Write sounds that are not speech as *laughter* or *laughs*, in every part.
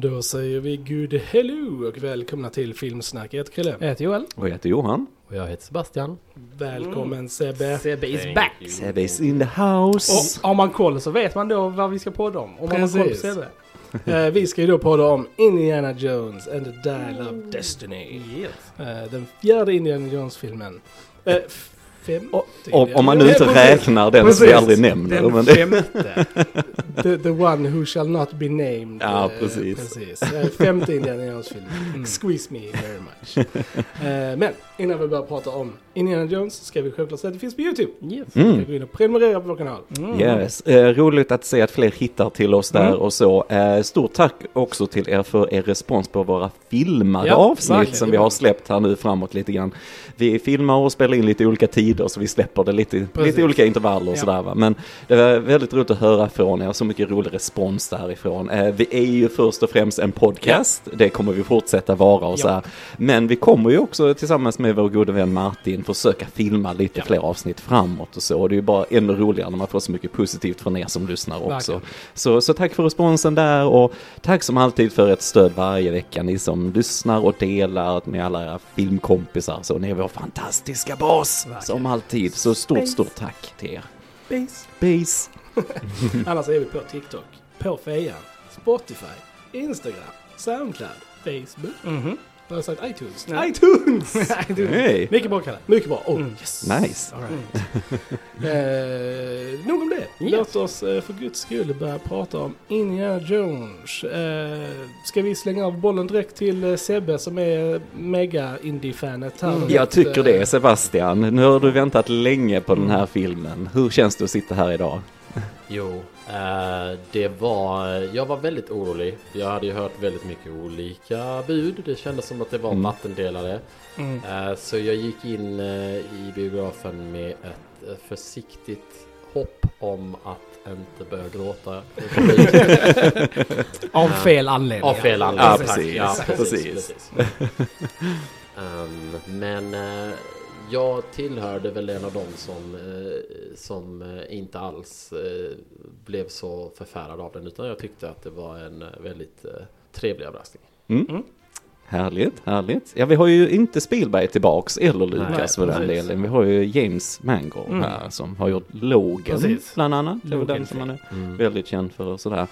Då säger vi good hello och välkomna till Filmsnack. Jag heter Chrille. Jag heter Joel. Och jag heter Johan. Och jag heter Sebastian. Välkommen Sebbe. Sebbe is back! Sebbe is in the house. Och har man koll så vet man då vad vi ska podda om. Om man har koll på Precis. Sebbe. *laughs* Eh, vi ska ju då podda om Indiana Jones and the Dial of Destiny. Eh, den fjärde Indiana Jones-filmen. Eh, femte om, om man nu inte precis. räknar den som vi Precis. aldrig nämner. Den Men det, femte. The, the one who shall not be named. Ja, Eh, precis. precis. Eh, femte Indiana Jones-filmen. Squeeze me very much. Eh, men innan vi börjar prata om Indiana Jones ska vi självklart säga att det finns på YouTube. Yes. Mm. Mm. Gå in och prenumerera på vår kanal. Yes. Eh, roligt att se att fler hittar till oss där Mm. och så. Stort tack också till er för er respons på våra filmade Ja, avsnitt verkligen. som vi har släppt här nu framåt lite grann. Vi filmar och spelar in lite olika tider så vi släpper det lite, Precis. lite olika intervaller och Ja. sådär va. Men det var väldigt roligt att höra från er, så mycket rolig respons därifrån. Eh, vi är ju först och främst en podcast, det kommer vi fortsätta vara och så Ja. här. Men vi kommer ju också tillsammans med vår gode vän Martin försöka filma lite Ja. fler avsnitt framåt och så. Och det är ju bara ännu roligare när man får så mycket positivt från er som lyssnar också. Verkligen. Så, så tack för responsen där och tack som alltid för ett stöd varje vecka. Ni som lyssnar och delar med alla era filmkompisar. Så ni är vår fantastiska bas Verkligen. som alltid. Så stort, stort tack till er. Base. Peace! *laughs* Annars är vi på TikTok, på Fejan, Spotify, Instagram, Soundcloud, Facebook. Mhm. Vad har jag sagt? iTunes? Ja. iTunes! *laughs* Hej! Mycket bra Kalle. Mycket bra. Oh, Mm. yes. Nice! All right. *laughs* eh, nog om det. Yes. Låt oss eh, för guds skull börja prata om Indiana Jones. Eh, ska vi slänga av bollen direkt till eh, Sebbe som är mega indie-fanet här? Mm. Jag tycker det Sebastian. Nu har du väntat länge på den här filmen. Hur känns det att sitta här idag? Jo, eh, det var, jag var väldigt orolig. Jag hade ju hört väldigt mycket olika bud. Det kändes som att det var Mm. vattendelare. Mm. Eh, så jag gick in eh, i biografen med ett eh, försiktigt hopp om att inte börja gråta. *laughs* Av fel anledning. Av fel anledning. Ja, precis. Ja, precis, Precis. precis. *laughs* Ehm, men eh, jag tillhörde väl en av dem som, eh, som eh, inte alls eh, blev så förfärad av den. Utan jag tyckte att det var en väldigt trevlig överraskning. Mm. Mm. Härligt, härligt. Ja, vi har ju inte Spielberg tillbaks, eller Lucas Nej, för den delen. Vi har ju James Mangold Mm. här som har gjort Logan, Precis. bland annat. Det är den som han är Mm. väldigt känd för och sådär.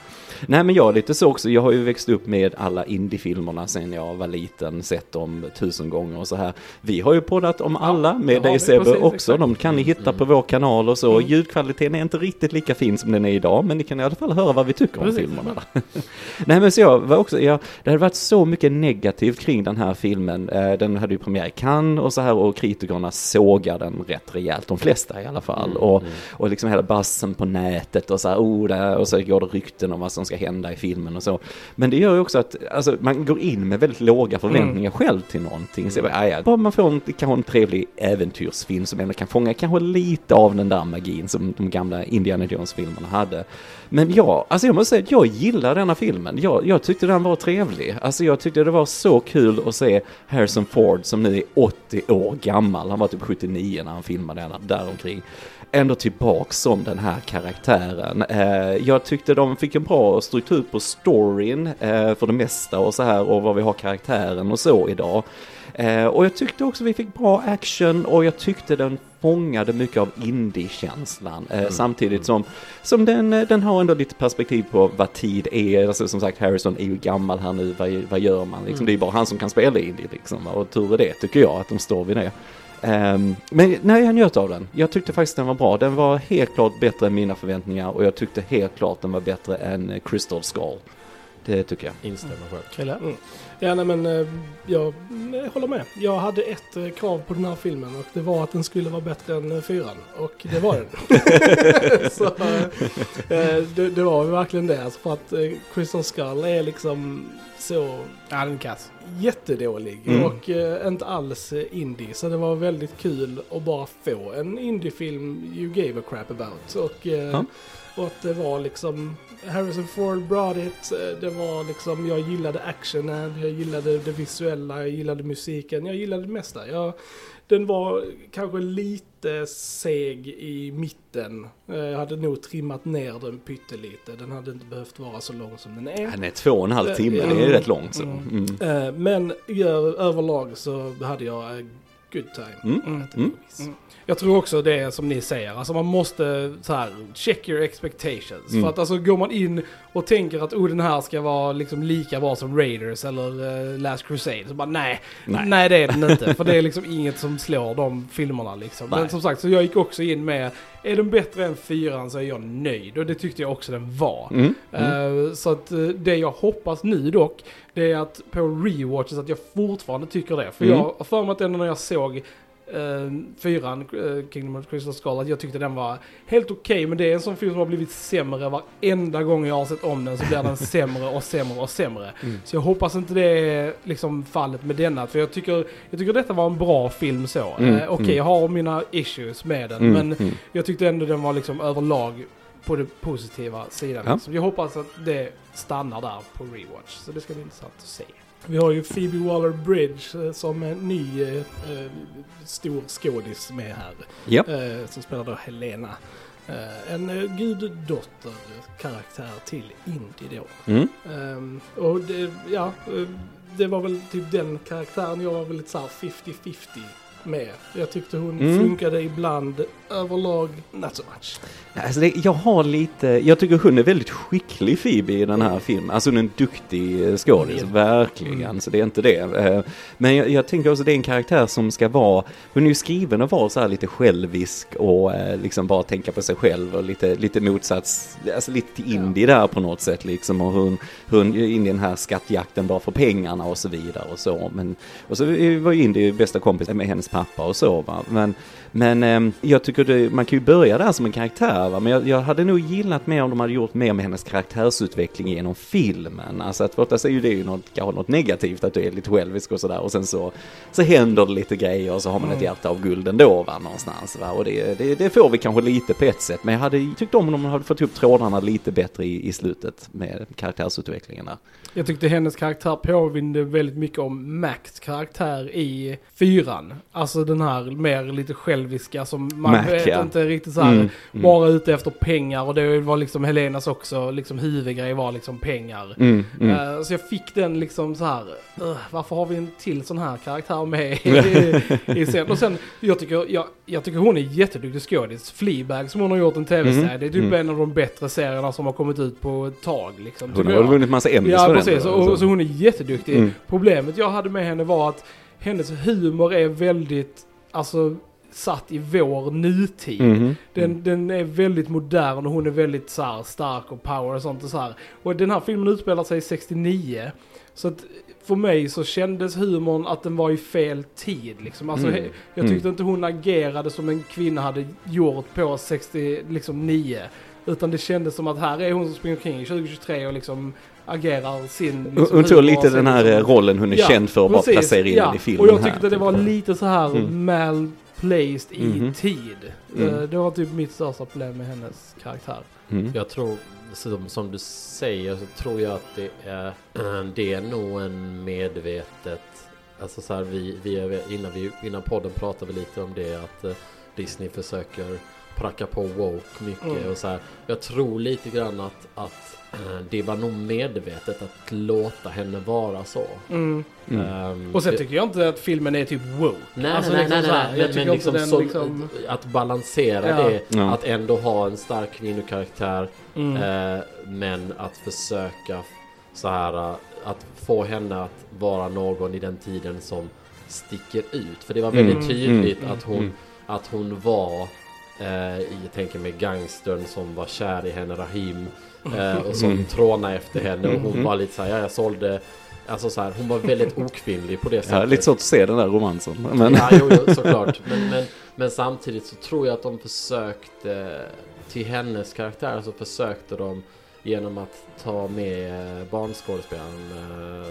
Nej, men jag är lite så också. Jag har ju växt upp med alla indiefilmerna sen jag var liten, sett dem tusen gånger och så här. Vi har ju poddat om alla med har dig Sebbe också. exakt. De kan ni hitta Mm. på vår kanal och så. Mm. Ljudkvaliteten är inte riktigt lika fin som den är idag, men ni kan i alla fall höra vad vi tycker om Precis. filmerna. *laughs* Nej men så jag var också, jag, det hade varit så mycket negativt kring den här filmen. Eh, Den hade ju premiär i Cannes och så här och kritikerna sågar den rätt rejält, de flesta i alla fall. Mm, Och, mm. och liksom hela bassen på nätet och så här, oh, där, och så går det rykten om vad som ska hända i filmen och så. Men det gör ju också att, alltså man går in med väldigt låga förväntningar själv till någonting. Så bara, "Ah, ja, bara man får en, kanske en trevlig äventyrsfilm som ändå kan fånga kanske lite av den där magin som de gamla Indiana Jones-filmerna hade. Men ja, alltså jag måste säga att jag gillar denna filmen. Jag, jag tyckte den var trevlig. Alltså jag tyckte det var så kul att se Harrison Ford som nu är 80 år gammal. Han var typ 79 när han filmade den däromkring. Ändå tillbaks som den här karaktären. Eh, jag tyckte de fick en bra struktur på storyn eh, för det mesta och så här och vad vi har karaktären och så idag. Eh, och jag tyckte också vi fick bra action och jag tyckte den fångade mycket av indie-känslan. Eh, Samtidigt som, som den, den har ändå lite perspektiv på vad tid är. Alltså, som sagt, Harrison är ju gammal här nu, vad, vad gör man? Liksom, Det är bara han som kan spela indie liksom. Och tur är det, tycker jag, att de står vid det. Um, men nej, jag njöt av den. Jag tyckte faktiskt den var bra. Den var helt klart bättre än mina förväntningar och jag tyckte helt klart den var bättre än Crystal Skull. Det tycker jag. Instämmer själv. Krille? Mm. Ja, nej, men eh, jag håller med. Jag hade ett eh, krav på den här filmen och det var att den skulle vara bättre än eh, fyran. Och det var den. *laughs* så, det, det var ju verkligen det. Alltså för att Crystal Skull är liksom så Ja, den kass. jättedålig Mm. och eh, inte alls indie. Så det var väldigt kul att bara få en indiefilm you gave a crap about. Och eh, Ja. Och att det var liksom Harrison Ford brought it. eh, Det var liksom, jag gillade actionen, jag gillade det visuella, jag gillade musiken, jag gillade det mesta. Jag, den var kanske lite seg i mitten. Eh, Jag hade nog trimmat ner den pyttelite. Den hade inte behövt vara så lång som den är. Han är två och en halv timme, det är Mm. rätt långt så. Mm. Mm. Eh, Men överlag så hade jag eh, good time. Jag tror också det är som ni säger, alltså man måste så här check your expectations. Mm. För att alltså går man in och tänker att oh, den här ska vara liksom lika bra som Raiders eller eh, Last Crusade, så bara nej, Nej. nej. det är den inte. *laughs* för det är liksom inget som slår de filmerna liksom. Nej. Men som sagt, så jag gick också in med, är den bättre än fyran så är jag nöjd. Och det tyckte jag också den var. Mm. Mm. Eh, Så att eh, det jag hoppas nu dock, det är att på rewatches att jag fortfarande tycker det. För Mm. jag har för mig att ändå när jag såg uh, fyran, uh, Kingdom of Crystal Skull, jag tyckte den var helt okej. men det är en sån film som har blivit sämre varenda gång jag har sett om den så blir den *laughs* sämre och sämre och sämre. Mm. Så jag hoppas inte det är liksom fallet med denna. För jag tycker, jag tycker detta var en bra film så. Mm, Eh, okej, mm. jag har mina issues med den. Mm. Men Mm. jag tyckte ändå den var liksom överlag på den positiva sidan. Ja. Liksom. Jag hoppas att det stannar där på rewatch. Så det ska bli intressant att se. Vi har ju Phoebe Waller-Bridge eh, som en ny eh, eh, stor skådis med här. Ja. Eh, som spelar då Helena. Eh, en eh, guddotter-karaktär till Indy då. Mm. Ehm, och det, ja, det var väl typ den karaktären jag var väldigt såhär 50-50 med. Jag tyckte hon Mm. funkade ibland, överlag not so much. Alltså det, jag har lite, jag tycker hon är väldigt skicklig Phoebe i den här filmen. Alltså hon är en duktig eh, skådis, Mm. verkligen. Mm. Så det är inte det. Eh, Men jag, jag tänker också det är en karaktär som ska vara, hon är ju skriven att vara så här lite självisk och eh, liksom bara tänka på sig själv och lite, lite motsats, alltså lite till indie där på något sätt liksom. Och hon, hon är in i den här skattjakten bara för pengarna och så vidare och så. Men, och så var ju Indy bästa kompis med hennes pappa och så va. Men, men eh, jag tycker det, man kan ju börja där som en karaktär va? men jag, jag hade nog gillat mer om de hade gjort mer med hennes karaktärsutveckling genom filmen. Alltså att borta är ju det ju något, kanske något negativt att du är lite självisk och sådär och sen så, så händer det lite grejer och så har man ett hjärta av guld ändå va någonstans va och det, det, det får vi kanske lite på ett sätt men jag hade tyckt om om de hade fått upp trådarna lite bättre i, i slutet med karaktärsutvecklingen där. Jag tyckte hennes karaktär påminde väldigt mycket om Macs karaktär i fyran. Alltså den här mer lite själviska som man Mac, vet inte riktigt så här, Mm, mm. bara ute efter pengar och det var liksom Helenas också, liksom huvudgrej var liksom pengar. Mm, mm. Eh, så jag fick den liksom så här, "Ugh, varför har vi en till sån här karaktär med i, *laughs* i scen? Och sen, jag tycker, jag, jag tycker hon är jätteduktig skådis. Fleabag som hon har gjort en tv-serie, Mhm, det är typ mm. en av de bättre serierna som har kommit ut på ett tag. Liksom, Hon har vunnit massa Emmys Ja, precis. då, Och, alltså. så hon är jätteduktig. Mm. Problemet jag hade med henne var att hennes humor är väldigt, alltså, satt i vår nutid. Mhm. Den, den är väldigt modern och hon är väldigt så här, stark och power och sånt och så här. Och den här filmen utspelar sig 69. Så att för mig så kändes humorn att den var i fel tid liksom. Alltså, Mm. Jag tyckte inte hon agerade som en kvinna hade gjort på 69. Liksom, utan det kändes som att här är hon som springer omkring i 2023 och liksom agerar sin... Liksom, hon tog lite och den här eh, rollen hon är Ja, känd för att bara placera in ja. den i filmen Och jag här, tyckte det typ. var lite så här Mm. Malplaced i Mhm. tid. Mm. Eh, Det var typ mitt största problem med hennes karaktär. Mm. Jag tror, som, som du säger, så tror jag att det är, *clears throat* det är nog en medvetet, alltså så här, vi, vi är, innan, vi, innan podden pratade vi lite om det, att eh, Disney försöker pracka på woke mycket Mm. och så här. Jag tror lite grann att, att det var nog medvetet att låta henne vara så. Mm. Mm. Ehm, Och sen tycker jag inte att filmen är typ woke. Nej, Alltså, nej, liksom nej, nej, nej, jag men, men liksom, så, liksom... att balansera Ja. det, Ja. att ändå ha en stark kvinnokaraktär Mm. Eh, men att försöka så här eh, att få henne att vara någon i den tiden som sticker ut. För det var väldigt Mm, tydligt mm, att, hon, mm. att hon var eh, jag tänker med gangstern som var kär i henne, Rahim. Eh, och som Mm. trånade efter henne och hon Mm. var lite så här, ja, jag sålde Alltså så här, hon var väldigt *laughs* okvinnlig på det sättet. Ja, lite svårt att se den där romansen. Men, Ja, jo, jo, såklart. Men, men, men samtidigt så tror jag att de försökte, till hennes karaktär så försökte de genom att ta med eh, barnskådespelaren, eh,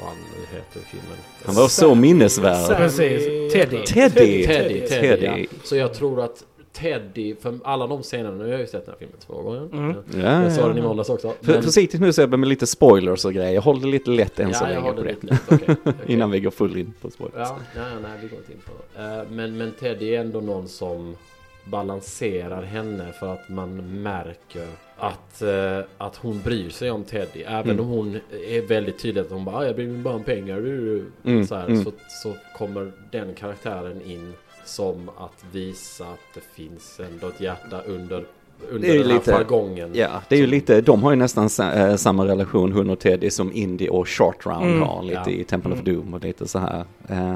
vad han nu heter i filmen. han var så minnesvärd. Precis. Teddy. Teddy. Teddy, Teddy, Teddy. Ja. Så jag tror att Teddy, för alla de scenerna, nu har jag ju sett den här filmen två gånger. Mm. Ja, Jag såg ja, den i ja. måndags också. För, Men- Försiktigt nu Sebbe med lite spoilers och grejer. Håll det lite lätt än så ja, jag länge på det. lite lätt, okej, *laughs* okej. Innan vi går full in på spoilers. Ja, nej, nej, vi går inte in på det. Eh, Men, men Teddy är ändå någon som balanserar henne för att man märker att, eh, att hon bryr sig om Teddy. Även Mm. om hon är väldigt tydlig att hon bara "Ah, jag bryr mig bara om pengar. Mm, Så, här, mm. så, så kommer den karaktären in som att visa att det finns ändå ett hjärta under, under Det är ju den här lite- jargongen. Ja, det är ju lite, de har ju nästan sa, eh, samma relation, hon och Teddy, som Indy och Short Round Mm, har lite ja. i Temple of Mm. Doom och lite så här. Eh,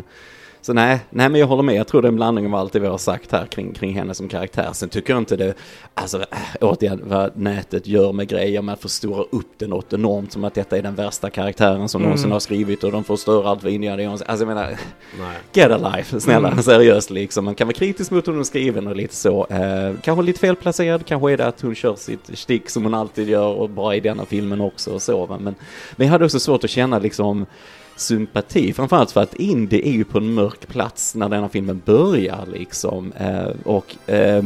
så nej, nej men jag håller med, jag tror det är en blandning av allt det vi har sagt här kring, kring henne som karaktär. Sen tycker jag inte det, alltså äh, återigen vad nätet gör med grejer med att förstora upp det något enormt som att detta är den värsta karaktären som Mm. någonsin har skrivit och de förstör allt vad Indiana Jones, alltså jag menar, Nej. Get a life, snälla, Mm. seriöst liksom. Man kan vara kritisk mot hur hon är skriven och lite så. Eh, kanske lite felplacerad, kanske är det att hon kör sitt stick som hon alltid gör och bara i denna filmen också och så. Men, men jag hade också svårt att känna liksom sympati, framförallt för att Indy är ju på en mörk plats när denna filmen börjar liksom. Eh, och eh,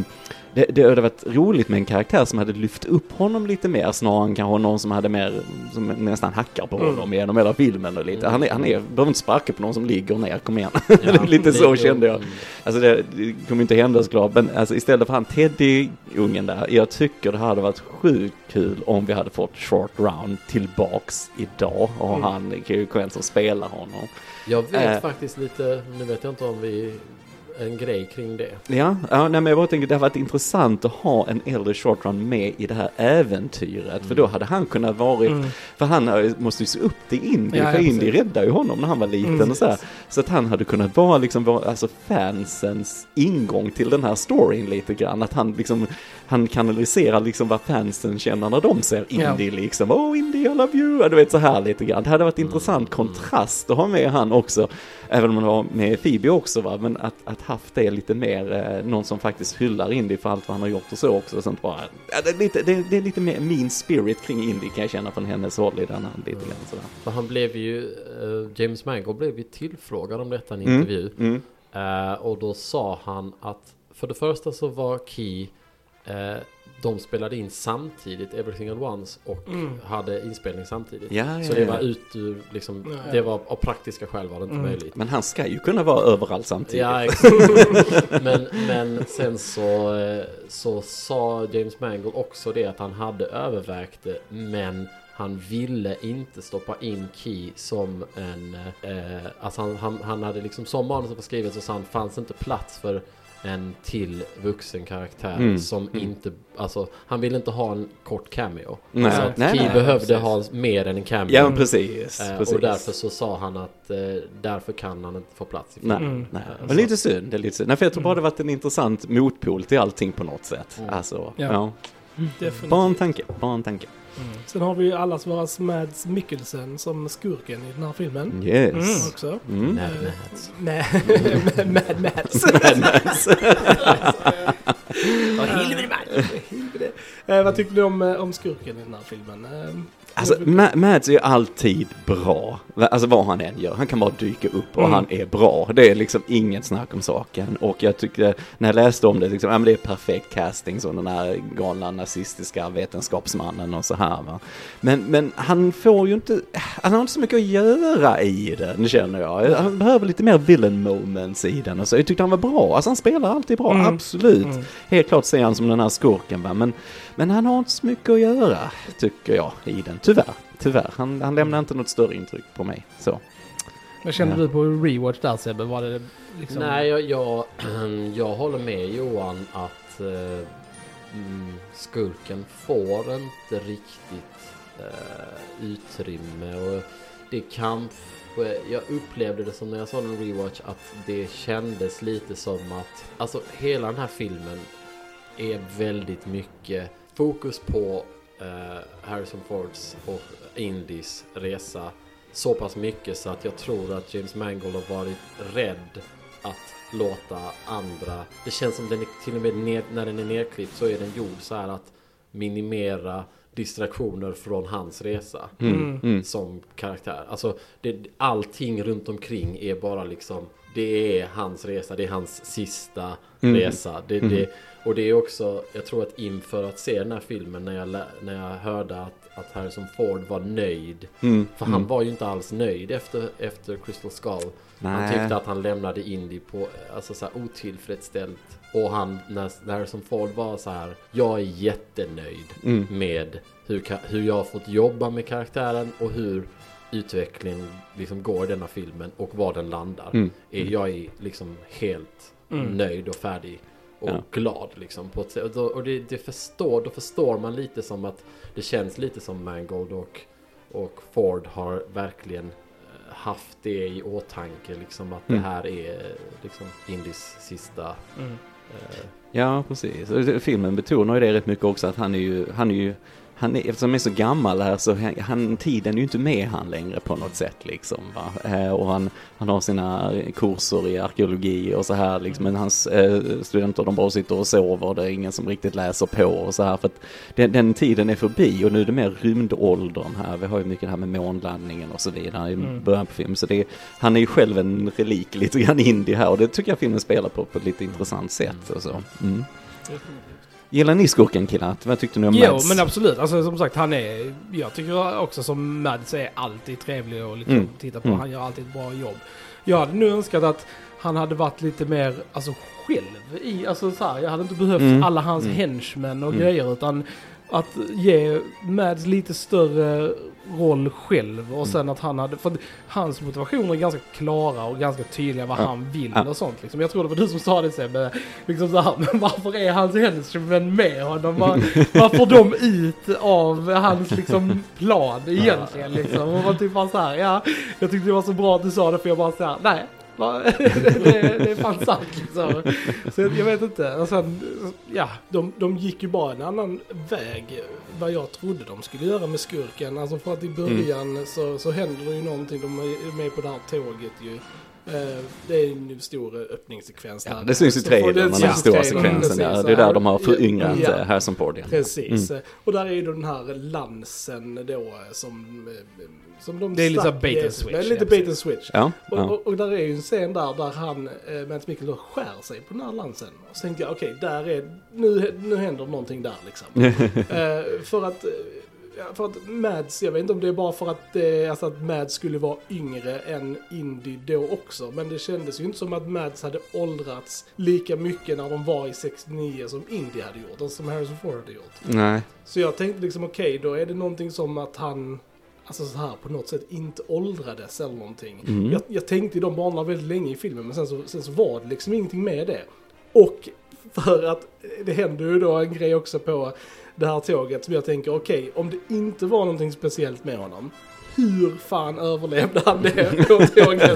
det, det hade varit roligt med en karaktär som hade lyft upp honom lite mer snarare än kanske någon som hade mer, som nästan hackar på Mm. honom genom hela filmen och lite. Han är, han är, behöver inte sparka på någon som ligger ner, kom igen. Ja, *laughs* lite så det- kände jag. mm. Alltså det, det kommer inte hända såklart, men alltså istället för han Teddy-ungen där, jag tycker det hade varit sjukt kul om vi hade fått Short Round tillbaks idag och Mm. han, Quinn som spelar honom. Jag vet Eh. faktiskt lite, nu vet jag inte om vi, en grej kring det. Ja, ja nej, men jag bara tänker det hade varit intressant att ha en äldre Short Round med i det här äventyret, för då hade han kunnat varit, Mm. för han har ju- måste ju se upp till Indy, Ja, ja, för Indy precis. räddade ju honom när han var liten Mm. och så här. Så att han hade kunnat vara liksom, vara, alltså fansens ingång till den här storyn lite grann. Att han liksom, han kanaliserar liksom vad fansen känner när de ser Indy liksom. Oh Indy, I love you! Ja, Du vet så här lite grann. Det hade varit intressant kontrast att ha med han också. Även om man var med Phoebe också va, men att, att haft det lite mer, eh, någon som faktiskt hyllar Indy för allt vad han har gjort och så också. Så inte bara, ja, det, är lite, det, det är lite mer mean spirit kring Indy kan jag känna från hennes håll i den här lite grann sådär. För han blev ju, eh, James Mangold blev ju tillfrågad om detta i en Mm. intervju. Mm. Eh, och då sa han att för det första så var Key, eh, de spelade in samtidigt Everything at Once och Mm. hade inspelning samtidigt. Ja, ja, Så det var ut ur, liksom, Ja. det var av praktiska skäl var det inte Mm. möjligt. Men han ska ju kunna vara överallt samtidigt. Ja, exakt. *laughs* men, men sen så, eh, så sa James Mangold också det att han hade övervägt det, men han ville inte stoppa in Key som en... Eh, alltså han, han, han hade liksom, som manuset var skrivet så sa han, fanns inte plats för en till vuxen karaktär Mm, som mm. inte, alltså han ville inte ha en kort cameo. Nej, alltså att nej, Key nej, behövde ha mer än en cameo. Ja, men precis. Eh, precis. och därför så sa han att eh, därför kan han inte få plats i Nej, filmen. Mm. nej. Ja, Men så- lite synd, det är lite synd. Nej, för jag tror bara det varit en intressant motpol till allting på något sätt. Mm. Alltså, Ja. ja. Definitivt. Bara en tanke, bara en tanke. Mm. Sen har vi ju allas våras Mads Mikkelsen som skurken i den här filmen. Yes. Mm. Också. Mm. Mad Eh, Mads. Nej, *laughs* Mad Mads. *laughs* Helvete. *laughs* Eh, Vad tyckte du om, eh, om skurken i den här filmen? Alltså, Ma- Mads är ju alltid bra. Alltså vad han än gör. Han kan bara dyka upp och Mm. han är bra. Det är liksom inget snack om saken. Och jag tyckte, när jag läste om det, liksom, ja men det är perfekt casting som den här galna nazistiska vetenskapsmannen och så här va. Men, men han får ju inte, han har inte så mycket att göra i den känner jag. Han behöver lite mer villain moments i den och så. Jag tyckte han var bra. Alltså han spelar alltid bra, Mm. absolut. Mm. Helt klart ser han som den här skurken va. Men, men han har inte så mycket att göra, tycker jag, i den. Tyvärr. Tyvärr. Han, han lämnar inte något större intryck på mig. Så. Vad kände Ja. du på rewatch där Sebbe? Var det liksom... Nej, jag, jag, *clears throat* jag håller med Johan att eh, mm, skurken får inte riktigt eh, utrymme. Och det kanske, jag upplevde det som när jag såg en rewatch att det kändes lite som att, alltså hela den här filmen är väldigt mycket fokus på eh, Harrison Fords och Indys resa så pass mycket så att jag tror att James Mangold har varit rädd att låta andra... Det känns som den är, till och med ner, när den är nerklippt så är den gjord så här att minimera distraktioner från hans resa Mm. Mm. Mm. som karaktär. Alltså det, allting runt omkring är bara liksom det är hans resa, det är hans sista Mm. resa. Det, Mm. det, och det är också, jag tror att inför att se den här filmen när jag, när jag hörde att, att Harrison Ford var nöjd. Mm. För han mm. var ju inte alls nöjd efter, efter Crystal Skull. Han Nej. tyckte att han lämnade Indy på, alltså så här otillfredsställt. Och han, när, när Harrison Ford var så här, jag är jättenöjd Mm. med hur, hur jag har fått jobba med karaktären och hur utvecklingen liksom går i denna filmen och var den landar. Mm. Är jag är liksom helt Mm. nöjd och färdig och Ja. glad liksom. På ett, sätt. och då, och det, det förstår, då förstår man lite som att det känns lite som Mangold och, och Ford har verkligen eh, haft det i åtanke liksom att Mm. det här är liksom Indys sista Mm. eh, Ja, precis. Filmen betonar ju det rätt mycket också att han är ju, han är ju, han är, eftersom han är så gammal här så han, tiden är ju inte med han längre på något sätt liksom. Eh, och han, han har sina kurser i arkeologi och så här liksom. Men hans eh, studenter de bara sitter och sover. Det är ingen som riktigt läser på och så här. För att den, den tiden är förbi och nu är det mer rymdåldern här. Vi har ju mycket det här med månlandningen och så vidare i Mm. början på filmen. Så det, är- han är ju själv en relik lite grann indie här och det tycker jag filmen spelar på på ett lite intressant sätt och så. Mm. Gillar ni skurken killar? Vad tyckte ni om Jo, Mads? men absolut. Alltså som sagt, han är... Jag tycker också som Mads är alltid trevlig att liksom Mm. titta på. Mm. Han gör alltid ett bra jobb. Jag hade nu önskat att han hade varit lite mer, alltså själv i, alltså så här, jag hade inte behövt Mm. alla hans Mm. henchmen och Mm. grejer utan att ge Mads lite större roll själv Mm. och sen att han hade, för hans motivationer är ganska klara och ganska tydliga vad Ja. han vill Ja. och sånt liksom. Jag tror det var du som sa det sen, men liksom så här, men *laughs* varför är hans henchmen med honom? Var, *laughs* vad får de ut av hans liksom plan egentligen liksom? Och man typ bara så här, ja, jag tyckte det var så bra att du sa det för jag bara så här, nej. *laughs* det, det är fan sant liksom. Så jag, vet inte. Sen, ja. De, de gick ju bara en annan väg vad jag trodde de skulle göra med skurken. Alltså för att i början så, så händer det ju någonting. De är med på det här tåget ju. Eh, det är en stor öppningssekvens Ja, där. det syns i trailern, den i stora sekvensen. Ja, det är där de har föryngrat Ja. ja. Harrison Ford. Ja. Precis. Mm. Och där är ju den här lansen då som, eh, som de Det är lite bait and switch, med Lite ja, bait and switch. Ja, Och, ja. och, och där är ju en scen där, där han, eh, Mads Mikkelsen, då skär sig på den här lansen. Och så tänkte jag, okej, där är, nu, nu händer någonting där liksom. *laughs* för att, ja, för att Mads, jag vet inte om det är bara för att, eh, alltså att Mads skulle vara yngre än Indy då också. Men det kändes ju inte som att Mads hade åldrats lika mycket när de var i 69 som Indy hade gjort, och som Harrison Ford hade gjort. Nej. Så jag tänkte liksom okej, då är det någonting som att han, alltså så här på något sätt inte åldrades eller någonting. Mm. Jag, jag tänkte i de banorna väldigt länge i filmen, men sen så, sen så var det liksom ingenting med det. Och för att det händer ju då en grej också på det här tåget som jag tänker, okej, om det inte var någonting speciellt med honom, hur fan överlevde han det på *laughs* tåget?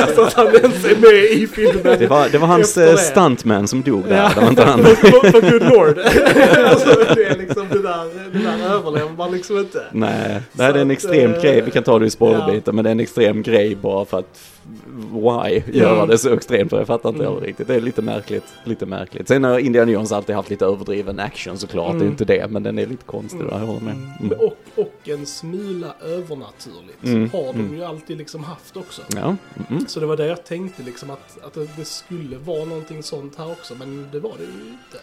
alltså att han ens är med i filmen. Det var, det var hans eh, det. stuntman som dog där. Ja, Det var inte han. *laughs* för, för good lord. *laughs* alltså, det är liksom det där, det där överlever man liksom inte. Nej, det här är Så en extrem eh, grej. Vi kan ta det i spoilerbiten, ja. men det är en extrem grej bara för att why göra det så extremt? För jag fattar inte Mm. heller riktigt. Det är lite märkligt. Lite märkligt. Sen har Indiana Jones alltid haft lite överdriven action såklart. Det är Mm. inte det, men den är lite konstig. där, Jag håller med. Mm. Mm. Och, och en smula övernaturligt Mm, har de mm. ju alltid liksom haft också. Ja. Mm. Så det var det jag tänkte liksom att, att det, skulle vara någonting sånt här också, men det var det ju inte.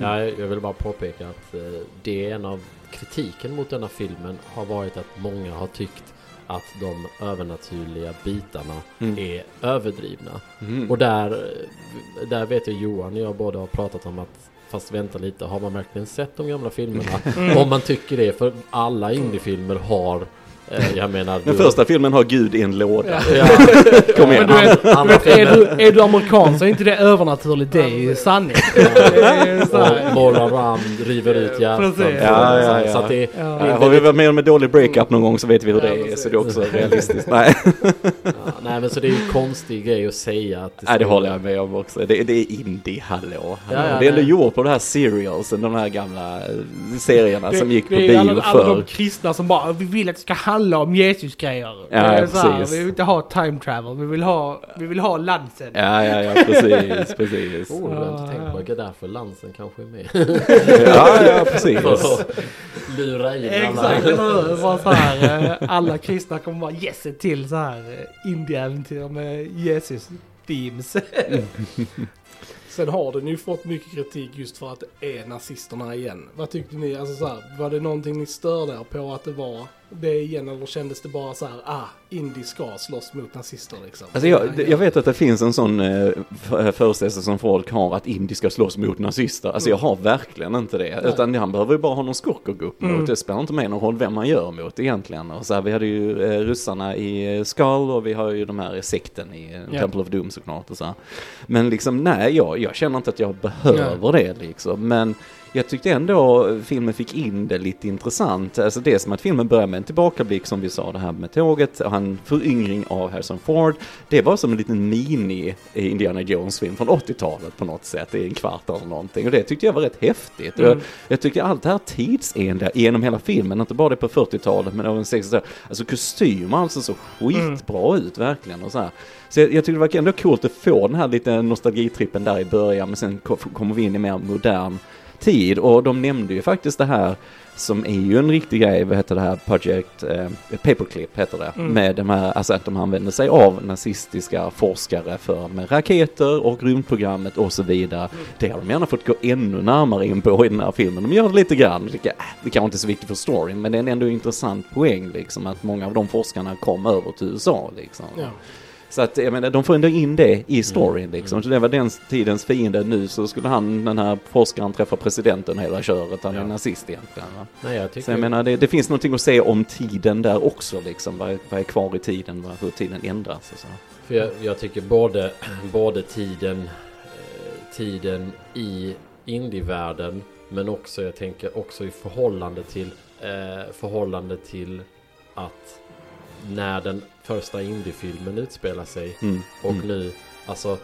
Ja, jag vill bara påpeka att eh, det är en av kritiken mot denna filmen har varit att många har tyckt att de övernaturliga bitarna Mm. är överdrivna. Mm. Och där, där vet jag Johan och jag båda har pratat om att Fast vänta lite, har man verkligen sett de gamla filmerna? Om man tycker det, för alla indiefilmer har Jag menar Den du- första filmen har Gud i en låda. Ja, *laughs* Kom igen. Men du du vet, är, du, är du amerikan så är inte det övernaturligt, det är ju sanning. *laughs* Det är här. Moral Ram river ut hjärtan. Precis. Ja, ja, ja. Så att det, Ja. Ja, har vi varit med om en dålig breakup någon gång så vet vi hur Ja, det är, precis. så det är också *laughs* realistiskt. Nej, ja, nej men så det är ju en konstig grej att säga att Nej det håller jag med om också. Det, det är indie, hallå. hallå. Ja, ja, det är ändå gjort på de här serialsen, de här gamla eh, serierna som gick på det är bio alla, alla de förr. kristna som bara, vi vill att det ska handla om Jesus-grejer. Ja, precis. vi vill inte ha time travel, vi vill ha, vi vill ha lansen. Ja, ja, ja, precis, precis. Oh, det har jag inte Ja, tänkt på. ja. Det är därför Lansen kanske är med. *laughs* Ja, ja, precis. Lura in Exakt, alla. så här, eh, alla kristna kommer bara yes till så här eh, indieäventyr med Jesus. themes. *laughs* Sen har den ju fått mycket kritik just för att det är nazisterna igen. Vad tyckte ni? Alltså så här, var det någonting ni störde er på att det var det igen eller kändes det bara så här, ah, Indy ska slåss mot nazister liksom? Alltså jag, jag vet att det finns en sån eh, för- föreställelse som folk har att Indy ska slåss mot nazister. Alltså jag har verkligen inte det. Utan han behöver ju bara ha någon skurk att gå upp mot. Mm. Det spelar inte med någon roll vem man gör mot egentligen. Och så här, vi hade ju eh, ryssarna i eh, Skull och vi har ju de här sekten i eh, Ja. Temple of Doom såklart. Och så här. Men liksom nej, jag, jag känner inte att jag behöver det liksom. Men jag tyckte ändå filmen fick in det lite intressant. Alltså det är som att filmen börjar med en tillbakablick som vi sa det här med tåget och han föryngring av Harrison Ford. Det var som en liten mini Indiana Jones-film från 80-talet på något sätt, i en kvart eller någonting. Och det tyckte jag var rätt häftigt. Mm. Jag, jag tycker allt det här tidsenliga genom hela filmen, inte bara det på 40-talet men även 60-talet. Alltså kostymer alltså så skitbra ut verkligen och så här. Så jag, jag tycker det var ändå coolt att få den här lite nostalgitrippen där i början men sen ko- kommer vi in i mer modern tid och de nämnde ju faktiskt det här som är ju en riktig grej, vad heter det här, Project eh, Paperclip heter det, Mm. med de här, alltså att de använder sig av nazistiska forskare för med raketer och rymdprogrammet och så vidare. Det har de gärna fått gå ännu närmare in på i den här filmen. De gör det lite grann, äh, det kanske inte är så viktigt för storyn, men det är en ändå intressant poäng liksom att många av de forskarna kom över till USA liksom. Ja. Så att jag menar, de får ändå in det i storyn liksom. Så det var den tidens fiende nu så skulle han, den här forskaren, träffa presidenten hela köret. Han är Ja. nazist egentligen. Va? Nej, jag tycker... Så jag menar, det, det finns någonting att säga om tiden där också liksom. Vad är, vad är kvar i tiden, vad, hur tiden ändras och så. För jag, jag tycker både, *clears throat* både tiden, eh, tiden i indievärlden men också jag tänker också i förhållande till eh, förhållande till att när den första indiefilmen utspelar sig Mm. och mm. nu alltså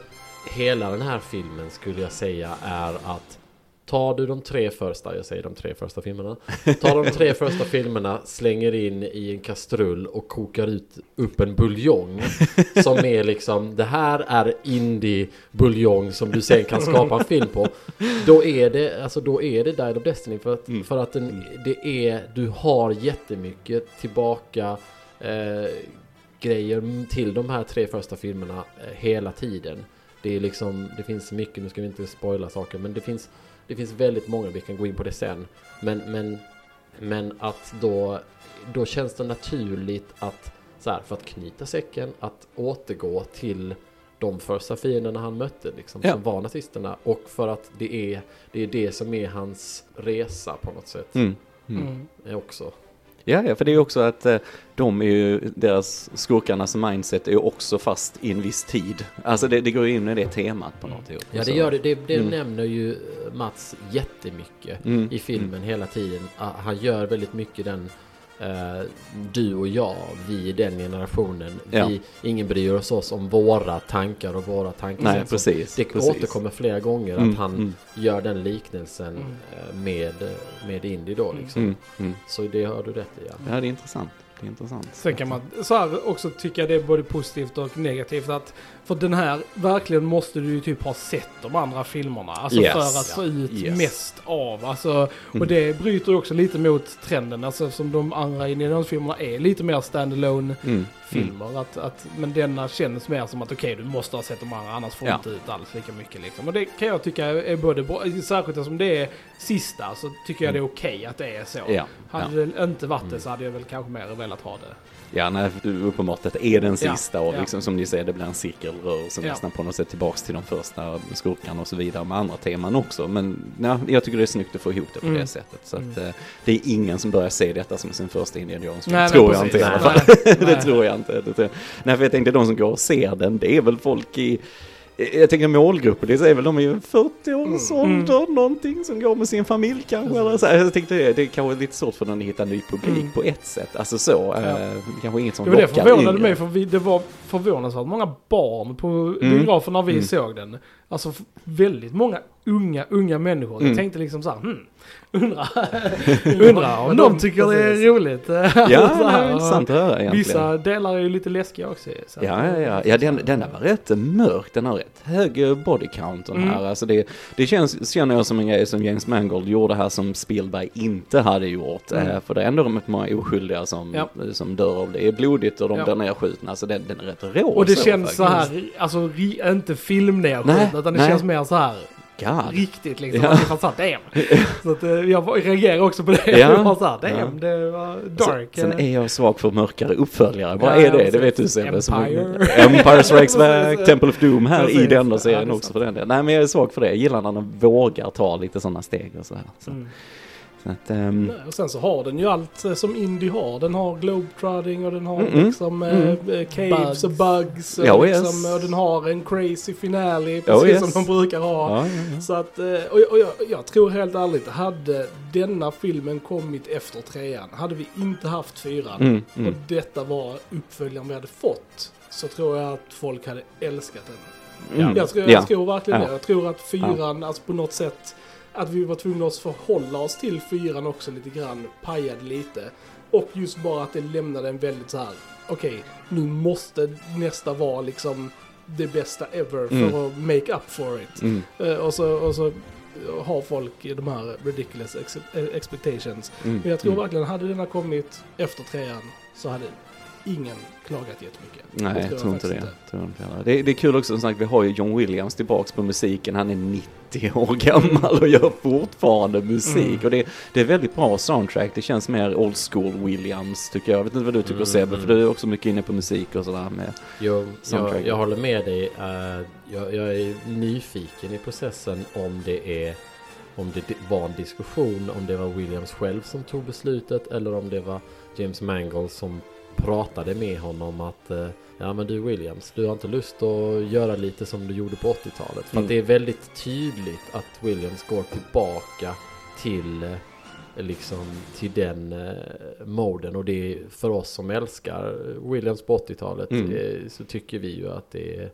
hela den här filmen skulle jag säga är att Tar du de tre första, jag säger de tre första filmerna *laughs* Tar de tre första filmerna, slänger in i en kastrull och kokar ut upp en buljong Som är liksom, det här är indie-buljong som du sen kan skapa en film på Då är det, alltså då är det Dial of Destiny för att, Mm. för att den, det är, du har jättemycket tillbaka eh, grejer till de här tre första filmerna eh, hela tiden. Det är liksom, det finns mycket, nu ska vi inte spoila saker, men det finns, det finns väldigt många, vi kan gå in på det sen. Men, men, men att då, då känns det naturligt att, så här, för att knyta säcken, att återgå till de första fienderna han mötte, liksom, Ja. som var nazisterna. Och för att det är, det är det som är hans resa på något sätt. Mm. Mm. Mm. är Också. Ja, ja, för det är också att eh, de är ju, deras skurkarnas mindset är ju också fast i en viss tid. Alltså det, det går ju in i det temat på något sätt. Ja, det gör det. Det, det Mm. nämner ju eh, Mats jättemycket Mm. i filmen hela tiden. Ah, Han gör väldigt mycket den eh, du och jag, vi i den generationen. Ja. Vi, ingen bryr oss oss om våra tankar och våra tankesätt. Nej, precis. Det precis. återkommer flera gånger Mm, att han mm, gör den liknelsen Mm. eh, med, med Indy då liksom. mm, mm. Så det har du rätt i. Ja. Ja, det är intressant. Det är intressant. Sen kan man så här också tycka det är både positivt och negativt att för den här verkligen måste du ju typ ha sett de andra filmerna. Alltså Yes. för att få ut Yes. mest av. Alltså, och Mm. det bryter ju också lite mot trenden. Alltså som de andra Indiana är lite mer standalone Mm. filmer. Att, att, men denna känns mer som att okej du måste ha sett de andra annars får du Ja. inte ut alls lika mycket liksom. Och det kan jag tycka är, både bra, särskilt eftersom det är sista så tycker jag det är okej att det är så. Mm. Ja, Hade det inte varit det så hade jag väl kanske mer velat ha det. Ja, nej, uppenbart är den Ja, sista och ja. liksom som ni säger, det blir en cirkelrörelse Ja. nästan på något sätt tillbaks till de första skurkarna och så vidare med andra teman också. Men nej, jag tycker det är snyggt att få ihop det på Mm. det sättet. Så att Mm. eh, det är ingen som börjar se detta som sin första Indiana Jones. Nej, tror jag inte i alla fall. *laughs* det tror jag inte. Det tror jag. Nej, för jag tänkte de som går och ser den, det är väl folk i jag tänker målgruppen, det är väl de i 40 års Mm. ålder någonting som går med sin familj kanske. Eller så. Jag tänkte det, det är kanske lite svårt för den att hitta ny publik Mm. på ett sätt. Alltså så, Ja. eh, kanske inget som Det var det lockar förvånade yngre. mig för vi, det var förvånansvärt många barn på Mm. biografen när vi Mm. såg den. Alltså väldigt många unga, unga människor. Mm. Jag tänkte liksom så här, hmm, undra, *laughs* undra om de tycker det är roligt. Ja, *laughs* Så det är intressant att höra egentligen. Vissa delar är ju lite läskiga också. Så Ja, ja, ja. ja den, där var rätt mörk. Den har rätt hög eh, body count den Mm. här. Alltså det, det känns, känner jag som en grej som James Mangold gjorde här som Spielberg inte hade gjort. Mm. Eh, För det är ändå rätt många oskyldiga som, Ja. som dör av det. Det är blodigt och de Ja. blir nedskjutna. Så den, den är rätt rå. Och det känns så faktiskt. här, alltså inte filmnedskjutet Nej, utan det nej. känns mer så här God. riktigt liksom. Ja. Man här, damn. Så att, eh, jag reagerar också på det. Ja. *laughs* Jag var damn, Ja. det var dark. Sen, sen eh. är jag svag för mörkare uppföljare. Vad Ja, är det? Det vet du Sebbe. Empire. Empire Strikes *laughs* Back. Temple of Doom här i Precis. den då Ja, serien också sant. för den delen. Nej men jag är svag för det. Jag gillar när de vågar ta lite sådana steg och så här. Så, Mm. Att, ehm, Nej, Och sen så har den ju allt eh, som indie har. Den har globetrotting och den har Mm, liksom mm. eh, caves Bugs. och bugs. Och, Ja, liksom, yes. och den har en crazy finale Ja, precis yes. som de brukar ha. ja, ja, ja. Så att, och, jag- och jag, jag tror helt ärligt, hade denna filmen kommit efter trean, hade vi inte haft fyran Mm, mm. och detta var uppföljaren vi hade fått, så tror jag att folk hade älskat den. Mm. Jag, tror, Ja. jag tror verkligen det. Jag tror att fyran, alltså på något sätt, att vi var tvungna att förhålla oss till fyran också lite grann, pajade lite. Och just bara att det lämnade en väldigt så här, okej, nu måste nästa vara liksom det bästa ever för Mm. att make up for it. Mm. Eh, och, så, och så har folk de här ridiculous ex eh, expectations. Mm. Men jag tror Mm. verkligen, hade denna kommit efter trean så hade ingen klagat jättemycket. Nej, Det jag tror inte det. Tror inte det. Det är kul också som sagt, vi har ju John Williams tillbaks på musiken. Han är 90 år gammal och gör fortfarande musik. Mm. Och det, det är väldigt bra soundtrack. Det känns mer old school Williams tycker jag. Jag vet inte vad du tycker Mm, Sebbe, mm. för du är också mycket inne på musik och sådär med. Jo, Soundtrack. jag, jag håller med dig. Eh, jag, jag är nyfiken i processen om det är om det var en diskussion, om det var Williams själv som tog beslutet eller om det var James Mangold som pratade med honom att eh, ja men du Williams, du har inte lust att göra lite som du gjorde på 80-talet. För Mm. att det är väldigt tydligt att Williams går tillbaka till eh, liksom till den eh, moden och det är för oss som älskar Williams på 80-talet Mm. eh, så tycker vi ju att det är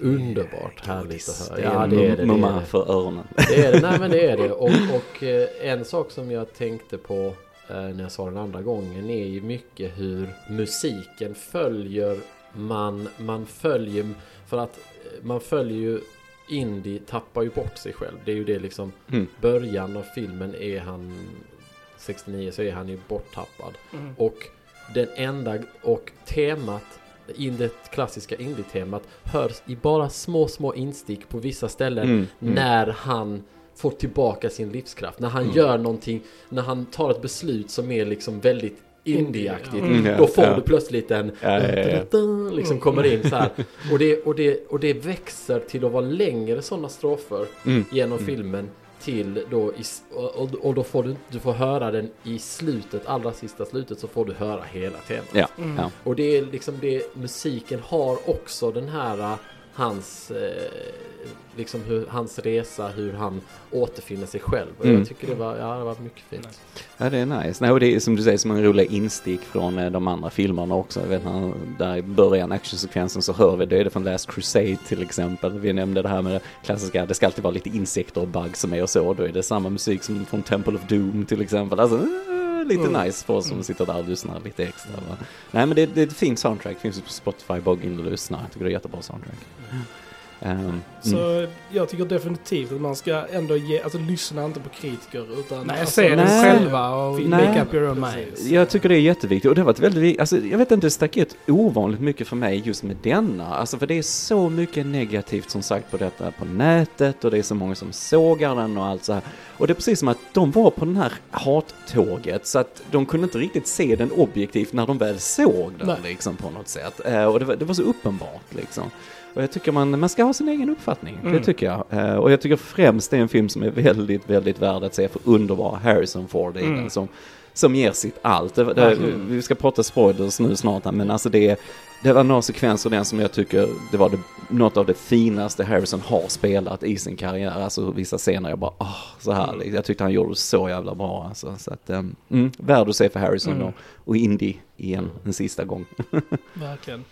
underbart härligt att höra. Ja, det är det. mumma för öronen. Det är det, nej men det är det. *laughs* Och, och eh, en sak som jag tänkte på när jag sa den andra gången är ju mycket hur musiken följer man, man följer, för att eh, man följer ju Indie tappar ju bort sig själv. Det är ju det liksom, Mm. början av filmen är han 69 så är han ju borttappad. Mm. Och den enda, och temat, in det klassiska indie-temat hörs i bara små, små instick på vissa ställen Mm. Mm. när han får tillbaka sin livskraft. När han Mm. gör någonting, när han tar ett beslut som är liksom väldigt indieaktigt. Mm. Då får ja. du plötsligt en Ja, ja, liksom kommer in så här. Och det, och, det, och det växer till att vara längre sådana strofer Mm. genom Mm. filmen till då i, och, och- då får du, du får höra den i slutet, allra sista slutet så får du höra hela temat. Mm. Och det är liksom det, musiken har också den här hans, eh, liksom hur, hans resa, hur han återfinner sig själv. Och Mm. jag tycker det var, ja, det var mycket fint. Ja, det är nice. Nej, och det är som du säger som en rolig instick från eh, de andra filmerna också. Jag vet när, där i början actionsekvensen så hör vi det, är det från Last Crusade till exempel. Vi nämnde det här med det klassiska, det ska alltid vara lite insekter och bugs som är och så. Då är det samma musik som från Temple of Doom till exempel. Alltså, lite Mm. nice för oss som sitter där och lyssnar lite extra. Va? Nej, men det, det är ett fint soundtrack, finns på Spotify, bara gå in och lyssna. Jag tycker det är jättebra soundtrack. Ehm, mm. Så jag tycker definitivt att man ska ändå ge, alltså lyssna inte på kritiker utan... Nej, alltså, se den nej. själva och Nej. make up your own Precis. mind. Jag tycker det är jätteviktigt och det har varit väldigt alltså jag vet inte, det stack ut ovanligt mycket för mig just med denna. Alltså för det är så mycket negativt som sagt på detta på nätet och det är så många som sågar den och allt så här. Och det är precis som att de var på den här hattåget så att de kunde inte riktigt se den objektivt när de väl såg den Nej. liksom på något sätt. Eh, och det var, det var så uppenbart liksom. Och jag tycker man, man ska ha sin egen uppfattning, det Mm. tycker jag. Eh, och jag tycker främst det är en film som är väldigt, väldigt värd att se för underbara Harrison Ford i Mm. den som, som ger sitt allt. Det, det, Verkligen. vi ska prata spoilers nu snart här, men alltså det, det var några sekvenser den som jag tycker det var det, något av det finaste Harrison har spelat i sin karriär. Alltså vissa scener jag bara, ah, så här. Mm. Jag tyckte han gjorde det så jävla bra alltså. Så att, um, mm, värd att se för Harrison Mm. då. Och Indy igen en sista gång. *laughs* Verkligen.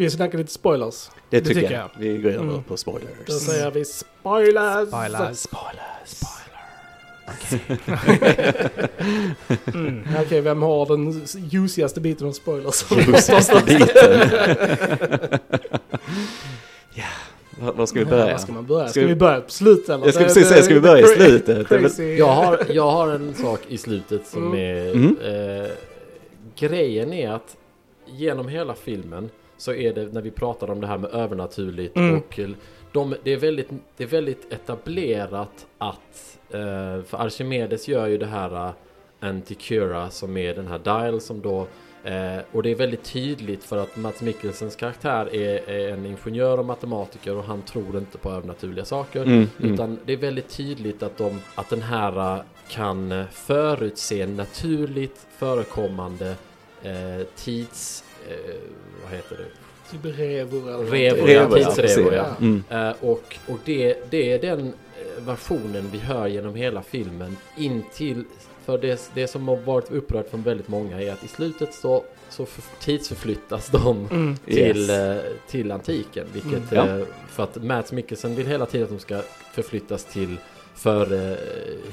Ska vi snacka lite spoilers? Det Det tycker, tycker jag. Vi går över Mm. på spoilers. Då säger vi spoilers! Spoilers. Mm. Okej, vem har den juicigaste biten av spoilers? *laughs* Lustigaste *laughs* biten. *laughs* ja, var, var ska vi börja? Var ska man börja? Ska, Ska vi- vi börja på slutet eller? Jag ska precis säga, ska vi börja i slutet? Crazy. Jag har, jag har en sak i slutet som Mm. är... Mm. Eh, grejen är att genom hela filmen så är det när vi pratar om det här med övernaturligt Mm. och eh, de, det, är väldigt, det är väldigt etablerat att... Eh, för Archimedes gör ju det här uh, Anticura som är den här dial som då Eh, och det är väldigt tydligt för att Mats Mikkelsens karaktär är, är en ingenjör och matematiker och han tror inte på övernaturliga saker. Mm, mm. Utan det är väldigt tydligt att, de, att den här eh, kan eh, förutse naturligt förekommande eh, tids... Eh, vad heter det? Typ revor eller Revor, ja, Revor, ja, tidsrevor, precis, ja. Mm. Eh, och och det, det är den eh, versionen vi hör genom hela filmen in till för det, det som har varit upprört från väldigt många är att i slutet så, så för, tidsförflyttas de Mm. till, Yes. eh, till antiken. Vilket, Mm. eh, för att Mats Mikkelsen vill hela tiden att de ska förflyttas till före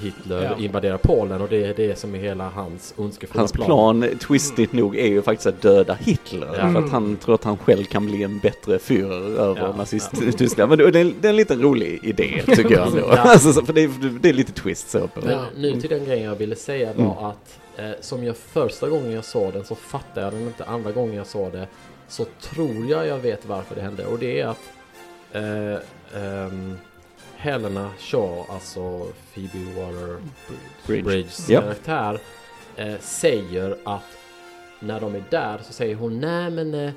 Hitler Ja. invaderar Polen och det är det som är hela hans ondskefulla Hans plan, twistigt nog, är ju faktiskt att döda Hitler. Ja. För att han tror att han själv kan bli en bättre Führer över Ja, nazist-Tyskland. *laughs* Men det, det, är, det är en liten rolig idé, *laughs* tycker jag ändå. Ja. alltså, så- för det, är- det är lite twist så på Men nu till den grejen jag ville säga var Mm. att eh, som jag första gången jag såg den så fattade jag den inte. Andra gången jag såg det så tror jag jag vet varför det hände. Och det är att eh, ehm, Helena Shaw, alltså Phoebe Waller Bridge. Ja. karaktär eh, säger att när de är där så säger hon nej men eh,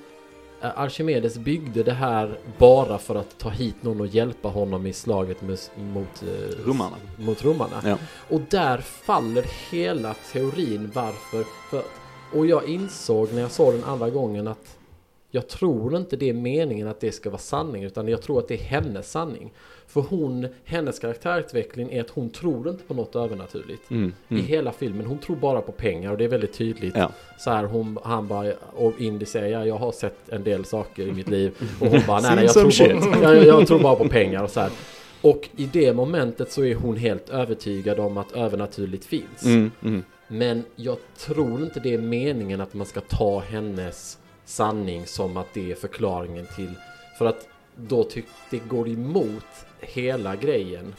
Archimedes byggde det här bara för att ta hit någon och hjälpa honom i slaget med, mot, eh, Romarna. mot romarna. Ja. Och där faller hela teorin varför. För, och jag insåg när jag såg den andra gången att jag tror inte det är meningen att det ska vara sanning utan jag tror att det är hennes sanning. För hon, hennes karaktärutveckling är att hon tror inte på något övernaturligt. Mm, I mm. hela filmen, hon tror bara på pengar och det är väldigt tydligt. Ja. Så här, hon, han bara, och Indy säger ja, jag har sett en del saker i mitt liv. Och hon bara, nej, nej jag, tror bara, jag, jag tror bara på pengar och så här. Och i det momentet så är hon helt övertygad om att övernaturligt finns. Mm, mm. Men jag tror inte det är meningen att man ska ta hennes sanning som att det är förklaringen till... För att då tycker det går emot hela grejen.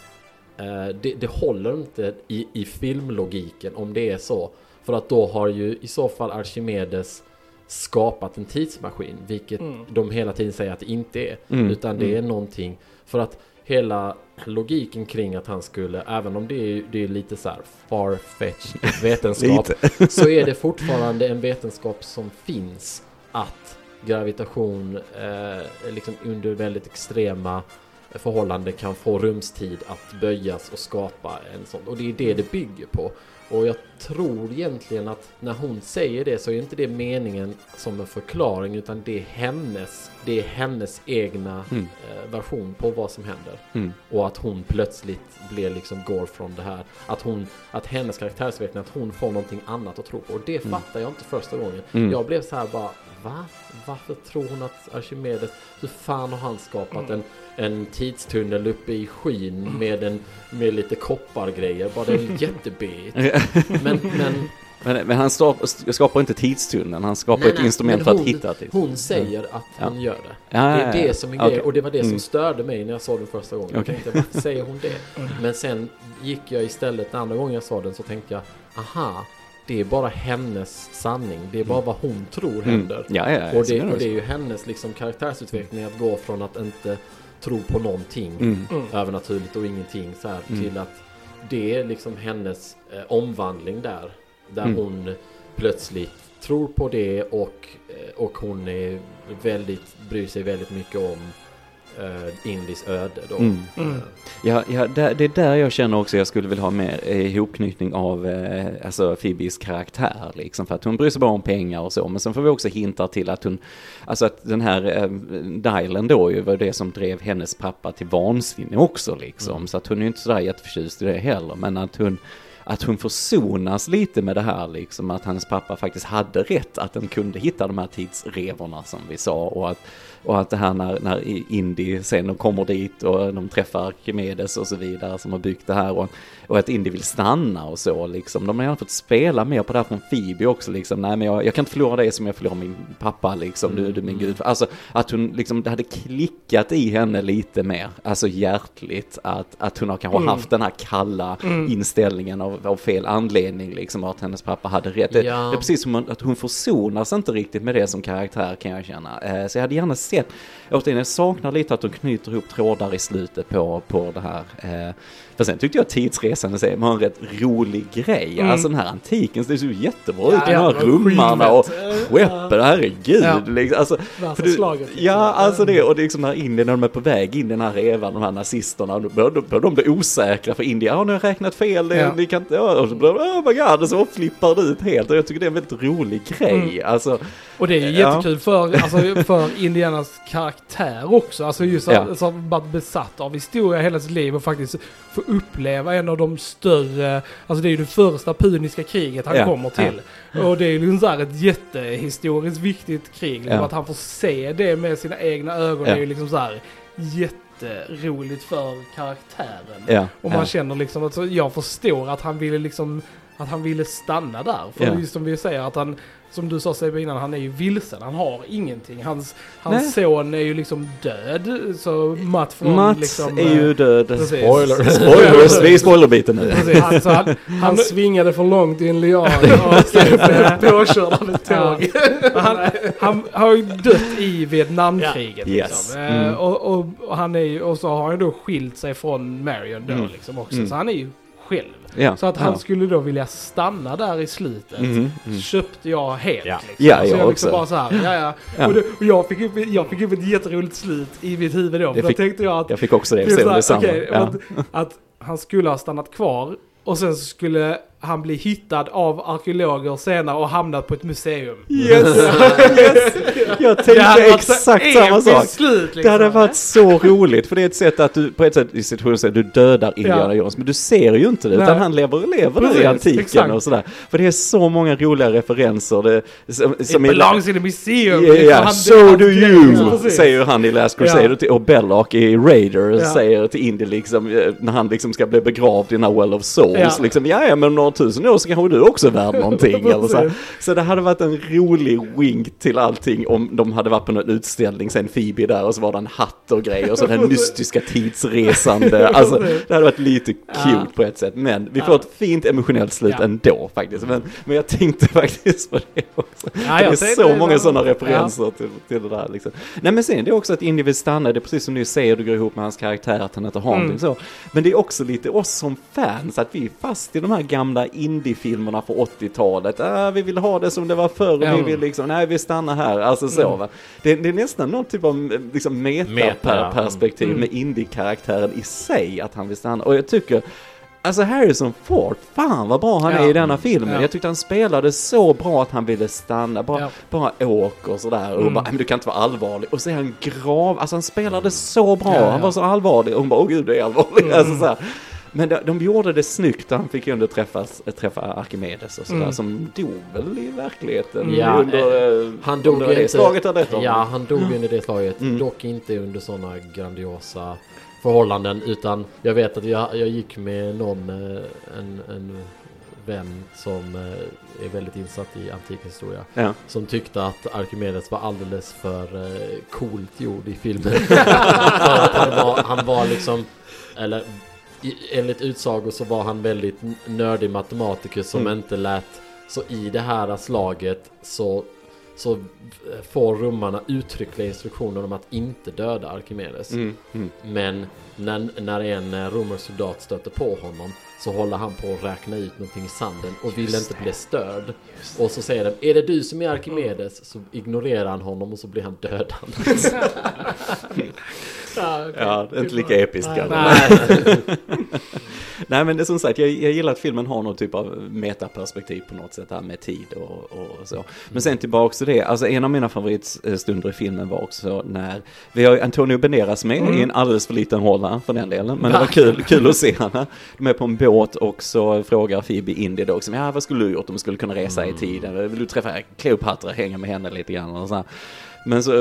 Eh, det, det håller inte i, i filmlogiken om det är så. För att då har ju i så fall Archimedes skapat en tidsmaskin, vilket Mm. de hela tiden säger att det inte är. Mm, Utan det är mm. någonting, för att hela logiken kring att han skulle, även om det är, det är lite så här far-fetched *laughs* vetenskap, så är det fortfarande en vetenskap som finns att gravitation eh, liksom under väldigt extrema förhållanden kan få rumstid att böjas och skapa en sån. Och det är det det bygger på. Och jag tror egentligen att när hon säger det så är inte det meningen som en förklaring utan det är hennes, det är hennes egna Mm. eh, version på vad som händer. Mm. Och att hon plötsligt blir liksom går från det här. Att hon, att hennes karaktärsutveckling, att hon får någonting annat att tro på. Och det Mm. fattar jag inte första gången. Mm. Jag blev så här bara, va? Varför tror hon att Archimedes, hur fan har han skapat en, en tidstunnel uppe i skyn med, en, med lite koppargrejer? Bara det är *laughs* jättebit. Men, men Men, men han skapar inte tidstunneln, han skapar Nej, ett nej, instrument men för att hon- hitta till. hon säger att Ja. han gör det. Ja, Det ja, är ja. det som är grejen. Och det var det som Mm. störde mig när jag såg den första gången. Jag Okej. tänkte, varför säger hon det? Men sen gick jag istället, den andra gången jag såg den så tänkte jag, aha, det är bara hennes sanning. Det är bara vad hon tror Mm. händer. Ja, ja, ja. Och det, är och det är ju hennes liksom karaktärsutveckling att gå från att inte tro på någonting Mm. Mm. övernaturligt och ingenting så här Mm. till att det är liksom hennes eh, omvandling där. Där Mm. hon plötsligt tror på det och, eh, och hon är väldigt, bryr sig väldigt mycket om eh, Indis öde då. Mm. Mm. Eh, Ja, ja där, det är där jag känner också jag skulle vilja ha mer eh, ihopknytning av eh, alltså Phoebes karaktär liksom. För att hon bryr sig bara om pengar och så. Men sen får vi också hinta till att hon, alltså att den här eh, dialen då ju var det som drev hennes pappa till vansinne också liksom. Mm. Så att hon är ju inte sådär jätteförtjust i det heller. Men att hon, att hon försonas lite med det här liksom, att hennes pappa faktiskt hade rätt, att den kunde hitta de här tidsrevorna som vi sa och att och att det här när, när Indy sen kommer dit och de träffar Archimedes och så vidare som har byggt det här och, och att Indy vill stanna och så liksom. De har gärna fått spela mer på det här från Phoebe också liksom. Nej men jag, jag kan inte förlora dig som jag förlorar min pappa liksom. Du, du min gud. Alltså att hon liksom, det hade klickat i henne lite mer. Alltså hjärtligt. Att, att hon har kanske mm. haft den här kalla mm. inställningen av, av, fel anledning liksom. Att hennes pappa hade rätt. Det, ja. det är precis som att hon försonas inte riktigt med det som karaktär kan jag känna. Eh, så jag hade gärna sett, återigen jag saknar lite att de knyter ihop trådar i slutet på, på det här. Eh, för sen tyckte jag tidsresan sig var en rätt rolig grej. Mm. Alltså den här antiken ser ju jättebra ut. Ja, de här rummarna och skeppen, herregud. Ja. Liksom. Alltså, för du, ja, liksom. alltså det, och det är liksom när Indien, när de är på väg in i den här revan, de här nazisterna, då börjar de bli osäkra för Indien, ja nu har jag räknat fel, det, ja. ni kan inte, ja, och så blir oh my god, och så flippar det ut helt. Och jag tycker det är en väldigt rolig grej. Mm. Alltså, och det är ju jättekul för, alltså, för Indianas karaktär också. Alltså just att, ja. varit besatt av historia hela sitt liv och faktiskt få uppleva en av de större, alltså det är ju det första puniska kriget han ja. kommer till. Ja. Och det är ju liksom så här ett jättehistoriskt viktigt krig. Liksom, Att han får se det med sina egna ögon är ju liksom så här jätteroligt för karaktären. Och man känner liksom att, jag förstår att han ville liksom att han ville stanna där. För just som vi säger att han, som du sa Sebbe innan, han är ju vilsen. Han har ingenting. Hans, hans son är ju liksom död. Så Matt från Mats liksom, är ju död. Precis. Spoiler. *laughs* Spoilers, vi är spoilerbiten nu. Precis, han, han, han, svingade för långt i en lian *laughs* och blev påkörd av ett tåg. *laughs* han, han har ju dött i Vietnamkriget. Liksom. Yes. Mm. Och, och, och, han är ju, och så har han då skilt sig från Marion då mm. liksom också. Mm. Så han är ju själv. Ja, så att han ja. skulle då vilja stanna där i slutet. Mm, mm. Köpte jag helt. Ja, liksom. ja så jag, jag liksom bara så här, ja, ja. ja. Och, det, och, jag, fick upp, jag fick upp ett jätteroligt slut i mitt huvud då. För fick, då tänkte jag att... Jag fick också det. det, här, okay, ja. att, att han skulle ha stannat kvar och sen skulle han bli hittad av arkeologer senare och hamnat på ett museum. Yes! *laughs* yes. Jag tänkte exakt samma sak. Slut, liksom. Det hade varit så roligt, för det är ett sätt att du, på ett sätt i situationen säger du dödar Indiana ja. Jones, men du ser ju inte det, utan han lever och lever där i antiken exakt. och sådär. För det är så många roliga referenser. Det, som, som It belongs in a museum. Yeah, yeah. so do you, ja, säger han i Last Crusade, ja. och Belloc i Raider säger till Indy liksom, eh, när han liksom ska bli begravd i den här Well of Souls, ja. liksom, ja men tusen år så kanske du också är värd någonting. *laughs* eller så. så det hade varit en rolig wink till allting om de hade varit på någon utställning, sen Phoebe där och så var det en hatt och grejer och så den *laughs* mystiska tidsresande. Alltså det hade varit lite cute ja. på ett sätt. Men vi får ett fint emotionellt slut ja. ändå faktiskt. Men, men jag tänkte *laughs* faktiskt på det också. Ja, det är så många sådana referenser ja. till, till det där liksom. Nej men sen det är också att Indy vill stanna, det är precis som du säger, du går ihop med hans karaktär, att han inte har mm. någonting så. Men det är också lite oss som fans, att vi är fast i de här gamla indie-filmerna från 80-talet. Ah, vi vill ha det som det var förr ja. vi vill liksom, nej vi stannar här. Alltså så mm. Det, det, är nästan någon typ av liksom meta-perspektiv meta, mm. med indie-karaktären i sig, att han vill stanna. Och jag tycker Alltså Harrison Ford, fan vad bra han ja. är i denna filmen. Ja. Jag tyckte han spelade så bra att han ville stanna. Bara, ja. bara åk och sådär. Och mm. bara, men du kan inte vara allvarlig. Och så är han grav, alltså han spelade så bra. Han var så allvarlig. Och hon bara, åh gud det är allvarligt. Mm. Alltså, så här. Men de, de gjorde det snyggt, han fick ju ändå träffas, träffa Arkimedes och sådär, mm. som dog väl i verkligheten ja, under, eh, han dog under det inte, slaget av detta. Ja, han dog under det slaget, mm. dock inte under sådana grandiosa förhållanden, utan jag vet att jag, jag gick med någon, eh, en, en vän som eh, är väldigt insatt i antikhistoria. Ja. Som tyckte att Arkimedes var alldeles för coolt gjord i filmen. *laughs* *laughs* han var, han var liksom, eller enligt utsagor så var han väldigt nördig matematiker som mm. inte lät så i det här slaget så så får rummarna uttryckliga instruktioner om att inte döda Arkimedes. Mm, mm. Men när, när en romersk soldat stöter på honom så håller han på att räkna ut någonting i sanden och vill inte bli störd. Och så säger de, är det du som är Arkimedes? Så ignorerar han honom och så blir han dödad. *laughs* ja, okay. ja, det är inte lika episkt kanske. *laughs* Nej men det är som sagt, jag, jag gillar att filmen har någon typ av metaperspektiv på något sätt här med tid och, och så. Men sen tillbaks till det, alltså en av mina favoritstunder i filmen var också när vi har Antonio Banderas med mm. i en alldeles för liten roll här för den delen. Men det var kul, kul att se henne. De är på en båt låt och så frågar Phoebe Indy då också, ja vad skulle du gjort om du skulle kunna resa i tiden? Vill du träffa Cleopatra, hänga med henne lite grann och så här. Men så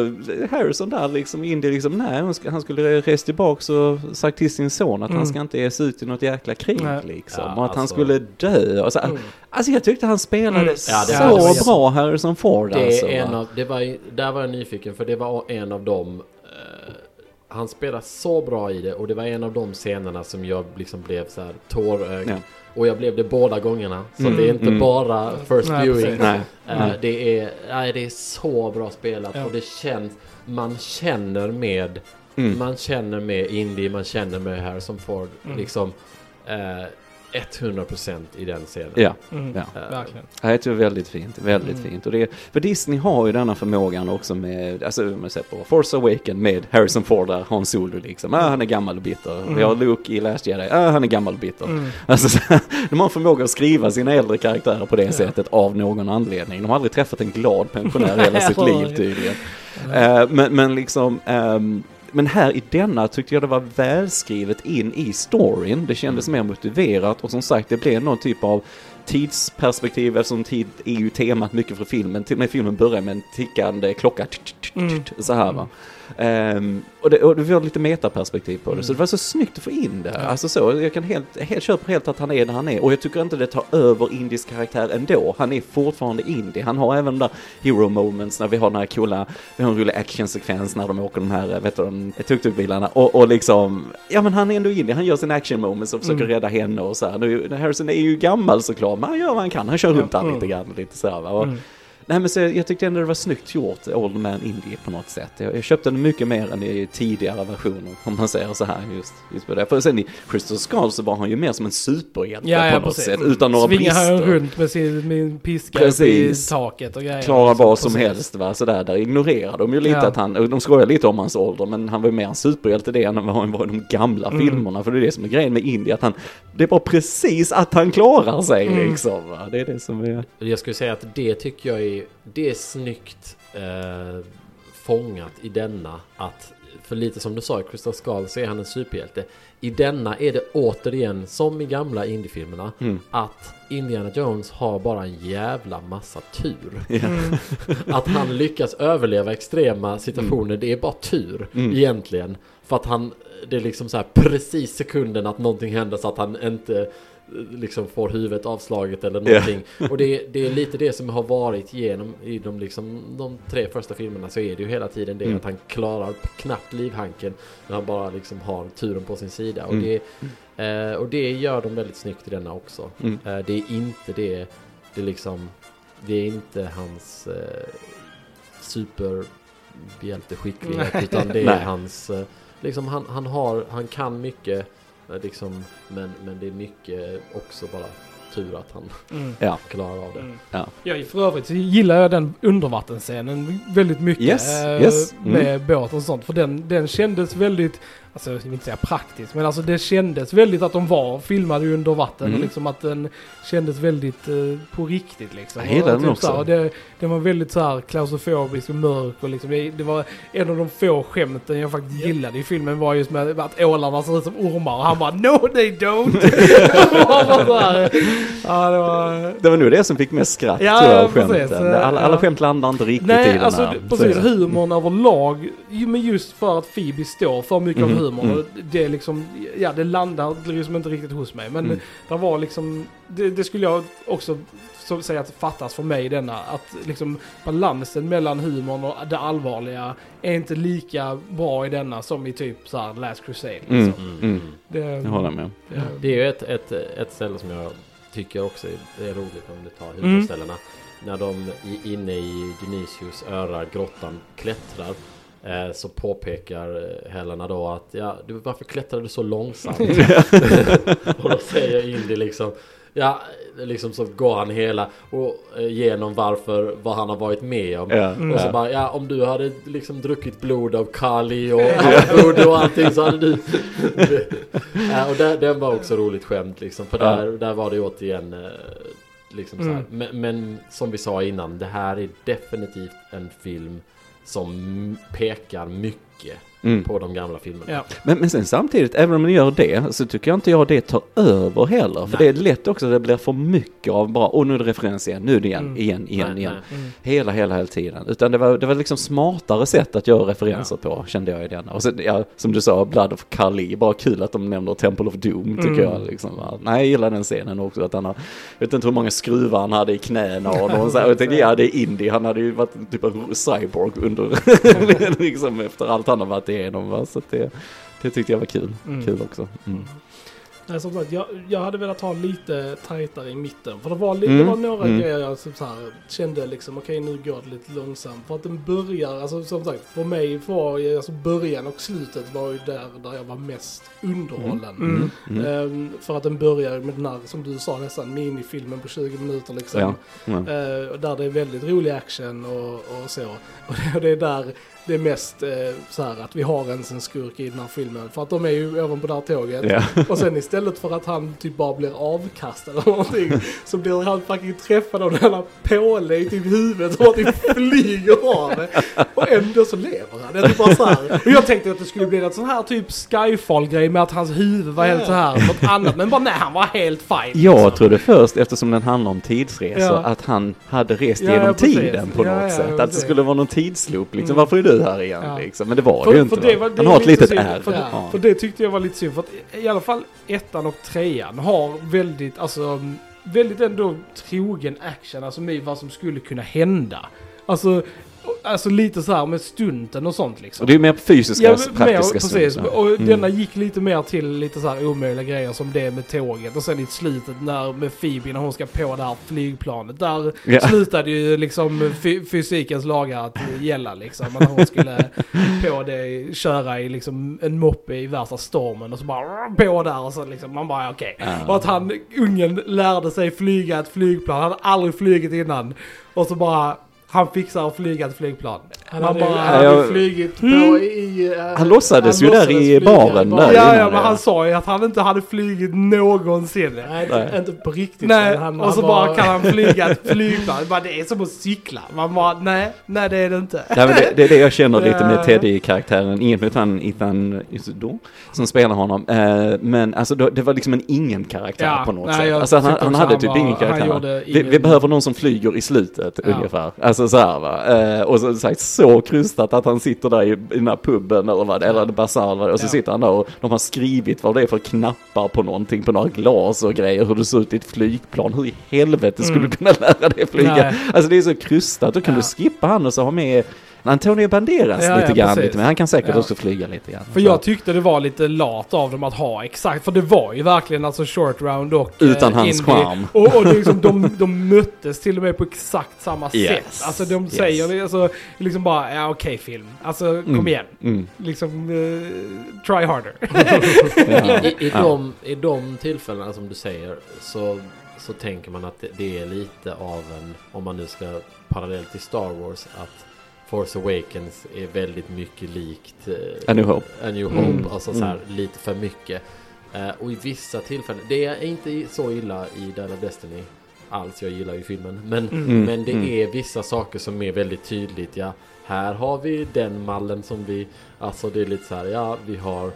Harrison där liksom, Indy liksom, nej han skulle resa tillbaks och sagt till sin son att Mm. han ska inte ge sig ut i något jäkla krig Nej. liksom. Ja, och att han alltså- skulle dö. Och så, Mm. Alltså jag tyckte han spelade Mm. Ja, det så jätte- bra Harrison Ford Det alltså. är en va? av, det var, där var jag nyfiken för det var en av dem eh, Han spelar så bra i det och det var en av de scenerna som jag liksom blev så här tårögd Ja. Och jag blev det båda gångerna Så Mm, det är inte mm. bara first Nej, viewing. Nej. Nej. det, är, nej, det är så bra spelat Ja. och det känns Man känner med Mm. Man känner med Indy, man känner med Harrison Ford Mm. Liksom eh, 100% i den scenen Ja. Mm. Ja. Verkligen. Ja, Jag tror väldigt fint, väldigt Mm. fint. Och det, för Disney har ju denna förmågan också med, alltså om man ser på Force Awaken med Harrison Ford där, Han Solo liksom, ah, han är gammal och bitter. Mm. Vi har Luke i Last Jedi, ah, han är gammal och bitter. Mm. Alltså, så, *laughs* de har förmåga att skriva sina äldre karaktärer på det Ja. sättet av någon anledning. De har aldrig träffat en glad pensionär *laughs* i hela sitt liv tydligen. Eh, men, men liksom, ehm, men här i denna tyckte jag det var välskrivet in i storyn. Det kändes mer motiverat och som sagt det blev någon typ av tidsperspektiv eftersom tid är ju temat mycket för filmen. Till och med filmen börjar med en tickande klocka. Mm. Så här va. Ehm, och, det, och det var lite metaperspektiv på det, så det var så snyggt att få in det. Ja. Alltså så, jag kan helt, helt köpa helt att han är där han är. Och jag tycker inte det tar över Indies karaktär ändå. Han är fortfarande Indie. Han har även de där hero moments när vi har den här coola, vi har en rolig actionsekvens när de åker de här, vet du, de tuk-tuk-bilarna. Och, och liksom, ja men han är ändå Indie. Han gör sin action moments och försöker Mm. rädda henne och så här. Nu, Harrison är ju gammal såklart, men han gör vad han kan. Han kör runt där Mm. lite grann, lite så här, va. Och, Mm. Nej men så jag tyckte ändå det var snyggt gjort, Old Man Indie på något sätt. Jag, jag köpte den mycket mer än i tidigare versioner, om man säger så här just, just på det. För sen i Crystal Skull så var han ju mer som en superhjälte Ja, på ja, något precis. sätt, utan några Svingar han brister. runt med sin med piska Precis. i taket och grejer. Klara Liksom, vad som precis. helst va, sådär, där ignorerar de ju lite Ja. att han, de skojar lite om hans ålder, men han var ju mer en superhjälte det än vad han var i de gamla Mm. filmerna, för det är det som är grejen med Indie, att han, det bara precis att han klarar sig Mm. liksom va, det är det som är, Jag skulle säga att det tycker jag är, det är snyggt eh, fångat i denna. Att, för lite som du sa i Crystal Skull så är han en superhjälte. I denna är det återigen, som i gamla indiefilmerna, mm, att Indiana Jones har bara en jävla massa tur. ja. Mm. *laughs* Att han lyckas överleva extrema situationer, det är bara tur Mm. egentligen. För att han, det är liksom så här precis sekunden att någonting händer så att han inte liksom får huvudet avslaget eller någonting. Och det, det är lite det som har varit genom i de, liksom, de tre första filmerna så är det ju hela tiden det Mm. att han klarar knappt livhanken när han bara liksom har turen på sin sida. Och, Mm. det, eh, och det gör de väldigt snyggt i denna också. Mm. Eh, det är inte det, det är liksom, det är inte hans eh, superhjälteskicklighet utan det är hans, eh, liksom han, han har, han kan mycket liksom, men, men det är mycket också bara tur att han Mm. ja. klarar av det. Mm. Ja. Ja, för övrigt så gillar jag den undervattensscenen väldigt mycket. Yes, eh, yes, mm. Med båt och sånt. För den, den kändes väldigt, alltså jag vill inte säga praktiskt, men alltså det kändes väldigt att de var filmade under vatten. Mm. Och liksom att den kändes väldigt eh, på riktigt liksom. Jag gillar den här, också. och det, den var väldigt så här klaustrofobisk och mörk och liksom, det, det var en av de få skämten jag faktiskt gillade i filmen var just med att ålarna ser ut som ormar och han bara No they don't! *laughs* Ja, det var... Det var nog det som fick mest skratt Ja, tror jag, precis. skämten. Alla, alla Ja. skämt landar inte riktigt i Nej, den alltså här. precis. Humorn överlag, men just för att Phoebe står för mycket Mhm, av humorn. mm. och Det liksom, ja det landar liksom inte riktigt hos mig. Men Mm. det var liksom, det, det skulle jag också så säga att fattas för mig denna. Att liksom balansen mellan humorn och det allvarliga är inte lika bra i denna som i typ så här Last Crusade. Mm. Liksom. Mm. Det, Jag håller med. det, Det är ju ett, ett, ett ställe som jag tycker också är, är roligt om du tar Mm. huvudställena. När de inne i Dionysius öra, grottan, klättrar. Eh, så påpekar eh, Helena då att ja, du, varför klättrar du så långsamt? *laughs* *laughs* och då säger Indy liksom Ja, liksom så går han hela och eh, genom varför, vad han har varit med om. Mm. Och så Ja. bara, ja om du hade liksom druckit blod av Kali och blod och allting så hade du... *laughs* ja, och där, den var också roligt skämt liksom. För där, där var det återigen liksom så här. Mm. Men, men som vi sa innan, det här är definitivt en film som pekar mycket Mm. på de gamla filmerna. Ja. Men, men sen samtidigt, även om man gör det, så tycker jag inte jag det tar över heller. För det är lätt också att det blir för mycket av bara, åh nu är det referens igen, nu är det igen, Mm. igen, igen, Nej, igen. nej. Mm. Hela, hela, hela tiden. Utan det var, det var liksom smartare sätt att göra referenser på, kände jag i denna. Och sen, ja, som du sa, Blood of Kali, bara kul att de nämner Temple of Doom, tycker Mm. jag. Liksom. Nej, jag gillar den scenen också, att han har, jag vet inte hur många skruvar han hade i knäna och någon så här, och jag tänkte, ja det är Indy, han hade ju varit typ en cyborg under, *laughs* liksom efter allt han har varit igenom. Va? Så det, det tyckte jag var kul, Mm. kul också. Mm. Nej, som sagt, jag, jag hade velat ha lite tajtare i mitten. För det var, Mm, det var några mm. grejer jag som så här, kände liksom, okej nu går det lite långsamt. För att den börjar, alltså som sagt, för mig var alltså början och slutet var ju där, där jag var mest underhållen. Mm. Ehm, för att den börjar med den här, som du sa, nästan minifilmen på 20 minuter liksom. Ja. Och där det är väldigt rolig action och, och så. Och det, och det är där det är mest eh, så här att vi har ens en skurk i den här filmen. För att de är ju även på det här tåget. Ja. Och sen istället för att han typ bara blir avkastad eller någonting så blir han fucking träffad av den här påle i typ huvudet och typ flyger av. Och ändå så lever han. Det är typ bara så här. Och jag tänkte att det skulle bli något sån här typ Skyfall-grej med att hans huvud var helt så här, något annat. Men bara nej, han var helt fine. Jag liksom. trodde först, eftersom den handlar om tidsresor, Ja. att han hade rest Ja, genom ja, tiden på något sätt. Att det skulle vara någon tidsloop liksom. Mm. Varför är du här igen Ja. liksom? Men det var För- det ju inte. det va? var- det han har ett lite litet synd, R. För, Ja. för det tyckte jag var lite synd. För att i alla fall ettan och trean har väldigt, alltså, väldigt ändå trogen action. Alltså med vad som skulle kunna hända. Alltså, alltså lite så här med stunten och sånt liksom. Och det är mer fysiska, Ja, praktiska mer, precis. stunder. Och Mm. denna gick lite mer till lite så här omöjliga grejer som det med tåget. Och sen i slutet när med Phoebe när hon ska på det här flygplanet. Där Ja. slutade ju liksom fy- fysikens lagar att gälla liksom. Att hon skulle *laughs* på det, köra i liksom en moppe i värsta stormen och så bara på där och så liksom man bara okej. Ja. Och att han, ungen, lärde sig flyga ett flygplan. Han hade aldrig flugit innan. Och så bara, han fixar att flyga ett flygplan. Han hade, bara- han hade jag- flugit på Mm. i... eh, Han låtsades ju där i baren där. Ja, ja, men han sa ju att han inte hade flugit någonsin. Nej, Nej. inte, på riktigt. Nej, han, och så han bara kan han flyga ett *laughs* flygplan. Bara, det är som att cykla. Man bara, nej, nej det är det inte. Nej, men det, det är det jag känner lite med Teddy-karaktären. Inget mot han Ethan Isidore som spelar honom. Eh, men alltså det var liksom en ingen-karaktär Ja, på något nej, sätt. Alltså han, han hade han typ ingen han karaktär. Vi, vi behöver någon som flyger i slutet Ja. ungefär. Alltså så här va. Eh, och så sagt så krystat att han sitter där i, i den här puben eller vad eller basar eller vad det är. Och så Ja. sitter han där och de har skrivit vad det är för knappar på någonting, på några glas och grejer. Hur det ser ut i ett flygplan. Hur i helvete skulle Mm. du kunna lära dig flyga? Nej. Alltså det är så krystat. Då kan Ja. du skippa han och så ha med Antonio Banderas Ja, lite ja, grann. Lite, men han kan säkert Ja. också flyga lite grann. För Så. jag tyckte det var lite lat av dem att ha exakt, för det var ju verkligen alltså short round och Utan eh, hans charm. Och, och liksom, de, *laughs* de möttes till och med på exakt samma Yes. sätt. Alltså de Yes. säger alltså, liksom bara, ja okej film. Alltså kom Mm. igen. Mm. Liksom, eh, try harder. *laughs* *laughs* Ja. I, i, Ja. de, I de tillfällena som du säger så, så tänker man att det, det är lite av en, om man nu ska parallellt till Star Wars, att Force Awakens är väldigt mycket likt eh, A New Hope. A New Hope, Mm. alltså så här, lite för mycket. Eh, och i vissa tillfällen, det är inte så illa i Dial of Destiny alls, jag gillar ju filmen. Men, Mm. men det Mm. är vissa saker som är väldigt tydligt, ja. Här har vi den mallen som vi, alltså det är lite så här, ja vi har,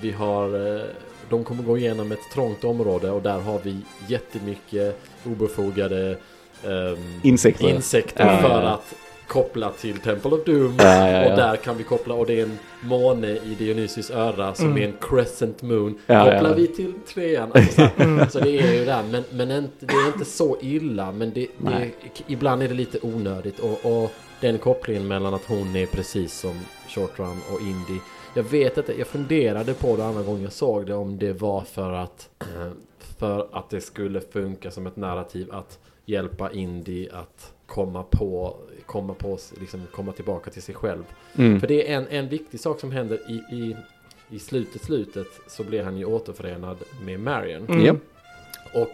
vi har, eh, de kommer gå igenom ett trångt område och där har vi jättemycket obefogade ehm, Insekter. insekter Ja, ja, för ja. att koppla till Temple of Doom. Ja, ja, ja. Och där kan vi koppla, och det är en måne i Dionysus öra som Mm. är en crescent moon. Ja, kopplar ja. vi till trean. Alltså, så, *laughs* här. Mm. så det är ju där, men, men inte, det är inte så illa. Men det, det, Nej. ibland är det lite onödigt. Och, och den kopplingen mellan att hon är precis som Short Run och Indy. Jag vet inte, jag funderade på det andra gången jag såg det om det var för att eh, för att det skulle funka som ett narrativ att hjälpa Indy att komma på, komma på, liksom komma tillbaka till sig själv. Mm. För det är en, en viktig sak som händer i, i, i slutet, slutet så blir han ju återförenad med Marion. Mm. Och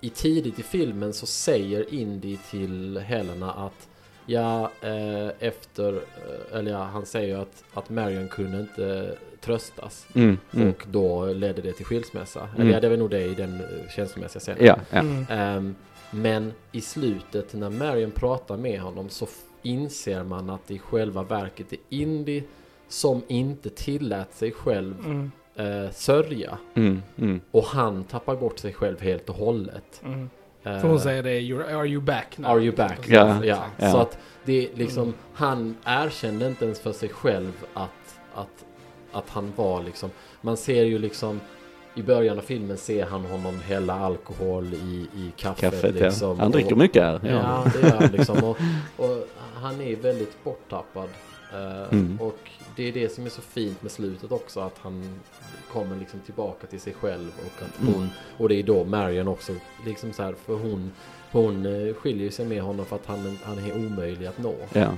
i tidigt i filmen så säger Indy till Helena att Ja, eh, efter, eh, eller ja, han säger ju att, att Marion kunde inte tröstas. Mm. Mm. Och då ledde det till skilsmässa. Mm. Eller ja, det var nog det i den eh, känslomässiga scenen. Ja, ja. Mm. Men i slutet när Marion pratar med honom så inser man att det i själva verket är Indy som inte tillät sig själv Mm. eh, sörja. Mm, mm. Och han tappar bort sig själv helt och hållet. Mm. Eh, För hon säger det, "You're- are you back now? Are you back? Ja, ja. ja. Så att det är liksom, Mm. han erkände inte ens för sig själv att, att, att han var liksom, man ser ju liksom i början av filmen ser han honom hälla alkohol i, i kaffet. Kaffet, liksom, ja. Han dricker mycket här. Ja, Ja. det gör han liksom. *laughs* Och, och han är väldigt borttappad. Eh, Mm. Och det är det som är så fint med slutet också. Att han kommer liksom tillbaka till sig själv. Och att Mm. hon, och det är då Marion också, liksom så här, för hon, hon eh, skiljer sig med honom för att han, han är omöjlig att nå. Ja.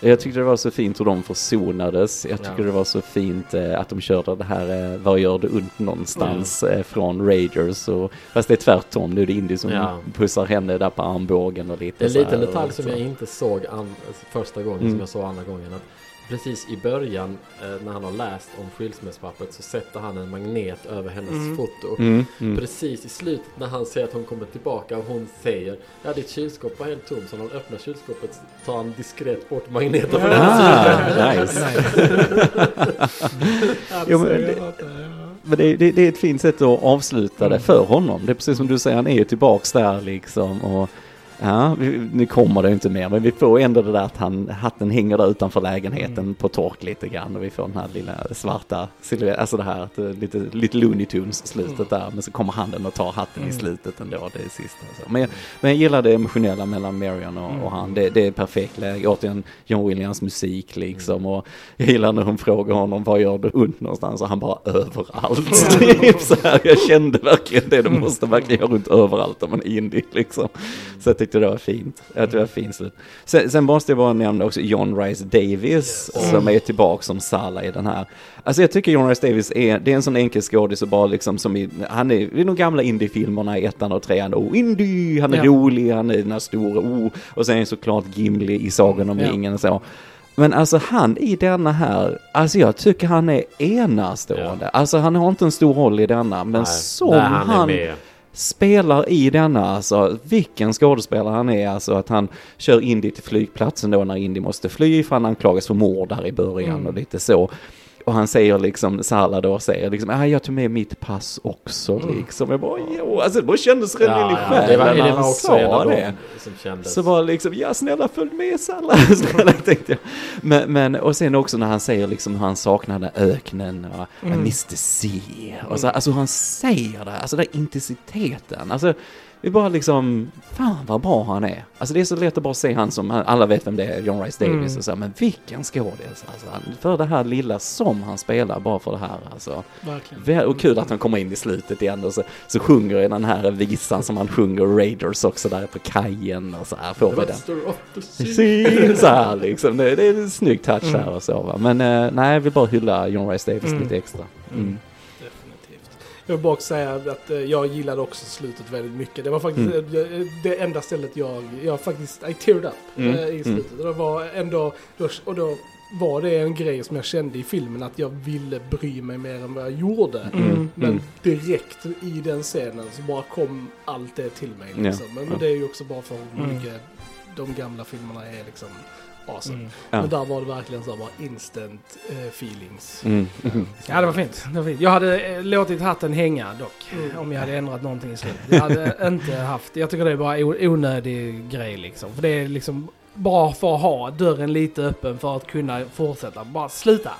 Jag tyckte det var så fint hur de försonades. Jag tycker Ja. det var så fint eh, att de körde det här eh, Vad gör det ont någonstans eh, från Ragers. Och, fast det är tvärtom. Nu är det Indy som Ja. pussar henne där på armbågen och lite En så här liten detalj som jag inte såg an, första gången Mm. som jag såg andra gången. Att precis i början eh, när han har läst om skilsmässopappret så sätter han en magnet över hennes Mm. foto. Mm, mm. Precis i slutet när han säger att hon kommer tillbaka och hon säger Ja ditt kylskåp var helt tomt så när han öppnar kylskåpet tar han diskret bort magneten från hennes Ah, *laughs* nice. *laughs* Jo, men det- Men det, det, det är ett fint sätt att avsluta det Mm. för honom. Det är precis som du säger, han är ju tillbaks där liksom. Och, ja, vi, nu kommer det inte mer, men vi får ändå det där att han, hatten hänger där utanför lägenheten Mm. på tork lite grann. Och vi får den här lilla svarta silhuetten, alltså det här att är lite, lite Looney Tunes slutet där. Men så kommer handen och tar hatten i Mm. slutet ändå, det är sista. Så. Men, jag, men jag gillar det emotionella mellan Marion och, och han. Det, det är perfekt läge. Återigen John Williams musik liksom. Och jag gillar när hon frågar honom, var gör det ont någonstans? Och han bara överallt. *laughs* typ så här, jag kände verkligen det, det måste verkligen göra ont överallt om man är indie liksom. Så jag tyckte det var fint. Jag det var fint slut. Sen, sen måste jag bara nämna också John Rice Davis som är tillbaka som Sala i den här. Alltså jag tycker John Rice Davis är, det är en sån enkel skådis och bara liksom som i, han är i de gamla indiefilmerna i ettan och trean, oh indie, han är Ja. rolig, han är den här stora, oh, och sen är såklart Gimli i Sagan om Ja. ringen och så. Men alltså han i denna här, alltså jag tycker han är enastående. Alltså han har inte en stor roll i denna, men Nej, som när han, han. Spelar i denna, alltså vilken skådespelare han är, alltså att han kör Indy till flygplatsen då när Indy måste fly för han anklagas för mord där i början Mm. och lite så. Och han säger liksom, Sala då säger liksom, ah, jag tog med mitt pass också liksom. Jag bara, jo, alltså det bara kändes rätt Ja, in i själen när han sa det. Så var liksom, ja snälla följ med snälla *laughs* tänkte jag. Men, men, och sen också när han säger liksom hur han saknade öknen och Mm. mm. Mr C. Och så, alltså hur han säger det, alltså den intensiteten. Alltså, vi bara liksom, fan vad bra han är. Alltså det är så lätt att bara se han som, alla vet vem det är, John Rice Davis Mm. och så, men vilken skådis. Alltså, för det här lilla som han spelar, bara för det här alltså. Verkligen. Och kul att han kommer in i slutet igen och så, så sjunger i den här visan som han sjunger Raiders också där på kajen och så här får vi den. Så här liksom. Det, det är en snygg touch Mm. där och så va. Men eh, nej, jag vill bara hylla John Rice Davis Mm. lite extra. Mm. Mm. Jag vill bara säga att eh, jag gillade också slutet väldigt mycket. Det var faktiskt Mm. eh, det enda stället jag, jag faktiskt, I teared up Mm. eh, i slutet. Och det var ändå, då, och då var det en grej som jag kände i filmen att jag ville bry mig mer än vad jag gjorde. Mm. Men Mm. direkt i den scenen så bara kom allt det till mig. Liksom. Men, men Ja. det är ju också bara för hur Mm. mycket de gamla filmerna är liksom awesome. Mm. Ja. Men där var det verkligen så bara instant eh, feelings. Mm. Mm. Ja, det var fint. Det var fint. Jag hade eh, låtit hatten hänga dock. Mm. Om jag hade ändrat någonting i slutet. Jag hade *laughs* inte haft... Jag tycker det är bara onödig grej liksom. För det är liksom bra för att ha dörren lite öppen för att kunna fortsätta. Bara sluta.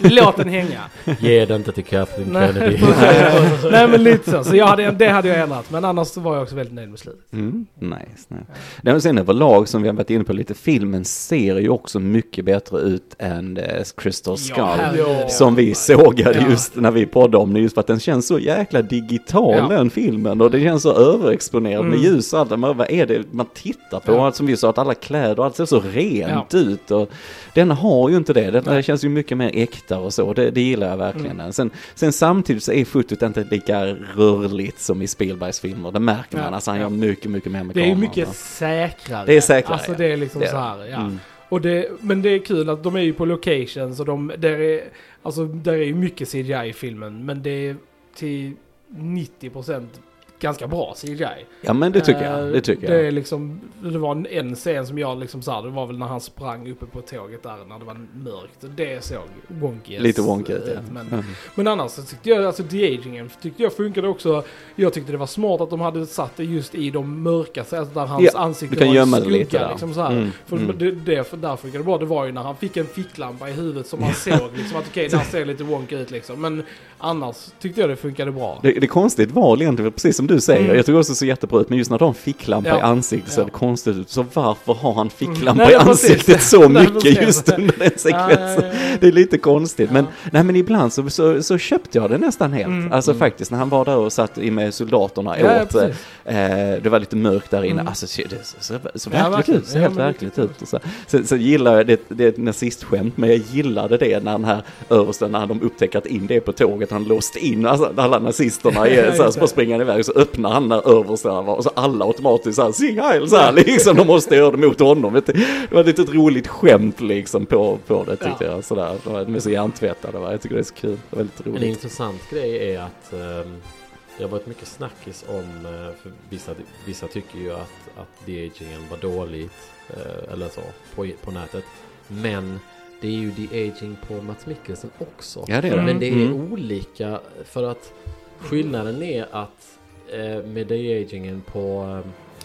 Låt den hänga. *laughs* Ge det inte till Kathleen Nej, Kennedy. *laughs* Nej men lite så. Så jag hade, det hade jag ändrat. Men annars var jag också väldigt nöjd med slutet. Mm. Nice, nice. Nej, men sen överlag som vi har varit inne på lite, filmen ser ju också mycket bättre ut än eh, Crystal Skull. herregud, som vi sågade Ja. just när vi poddade om det, just för att den känns så jäkla digital Ja. den filmen och det känns så överexponerad med Mm. ljus och allt. Men vad är det man tittar på? Ja. Allt som vi sa, att alla kläder allt ser så rent Ja. ut. Och den har ju inte det. Den känns ju mycket mer äkta och så. Det, det gillar jag verkligen. Sen, sen samtidigt så är fotot inte lika rörligt som i Spielbergs filmer. Det märker man. Alltså han gör mycket, mycket mer med Det är kameran. mycket säkrare. Det är säkrare, Alltså det är liksom Det så här. Ja. Mm. Och det, men det är kul att de är ju på locations och de, där är, alltså där är ju mycket CGI i filmen. Men det är till 90% ganska bra CGI. Ja men det tycker jag, Eh, det tycker det jag. Är liksom, det var en, en scen som jag liksom såhär, det var väl när han sprang uppe på tåget där när det var mörkt. Det såg wonky Lite wonky ut, eh, ja. Men, Mm. men annars så tyckte jag, alltså de-agingen tyckte jag funkade också. Jag tyckte det var smart att de hade satt det just i de mörka, alltså där hans Ja, ansikte du kan var gömma det skugga, lite där. Liksom så. Mm, För mm. det, det, för där funkade det bra. Det var ju när han fick en ficklampa i huvudet som man såg liksom att okej, *laughs* det här ser lite wonky ut liksom. Men annars tyckte jag det funkade bra. Det, det konstigt var egentligen, precis som du säger, Mm. jag tycker också det ser jättebra ut, men just när de ficklampa Ja. i ansiktet så ser Ja. det konstigt ut. Så varför har han ficklampa Mm. I precis. ansiktet så mycket just under den sekvensen? Ja. Det är lite konstigt, men, nej, men ibland så, så, så köpte jag det nästan helt. Mm. Alltså faktiskt, när han var där och satt i med soldaterna Ja, åt, eh, precis. det var lite mörkt där inne, Mm. alltså så- det så, så, verkligt ut, Ja, helt verkligt ut. Så, så, så gillar jag, det, det är ett nazistskämt, men jag gillade det när den här översten, när de upptäcker att in det är på tåget, han låst in alltså, alla nazisterna Ja, så här, så han iväg, så öppnar han där översten och så alla automatiskt så här, sing heil, så här, liksom, de måste göra det mot honom. Vet du. Det var ett litet roligt skämt liksom på, på det tyckte Ja. jag, sådär. De är så hjärntvättade, va? jag tycker det är så kul, det var väldigt En roligt. intressant grej är att ehm, det har varit mycket snackis om, eh, för vissa, vissa tycker ju att, att de-agingen var dåligt, eh, eller så, på, på nätet. Men det är ju de-aging på Mats Mikkelsen också. Ja det är det. Men det är Mm. olika för att skillnaden är att med de-agingen på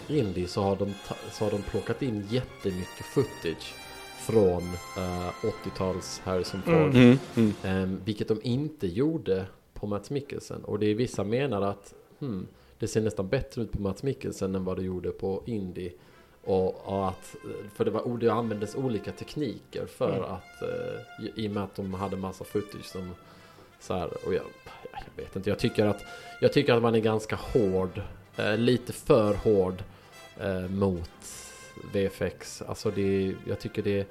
eh, Indie så har, de så har de plockat in jättemycket footage från eh, 80-tals Harrison Ford. Mm. Mm, mm. Vilket de inte gjorde på Mats Mikkelsen. Och det är vissa menar att hmm, det ser nästan bättre ut på Mats Mikkelsen än vad det gjorde på Indie. Och, och att, för det, var, det användes olika tekniker för Mm. att, eh, i, i och med att de hade massa footage som så här, och jag, jag vet inte, jag tycker att, jag tycker att man är ganska hård, eh, lite för hård eh, mot VFX. Alltså det, jag tycker det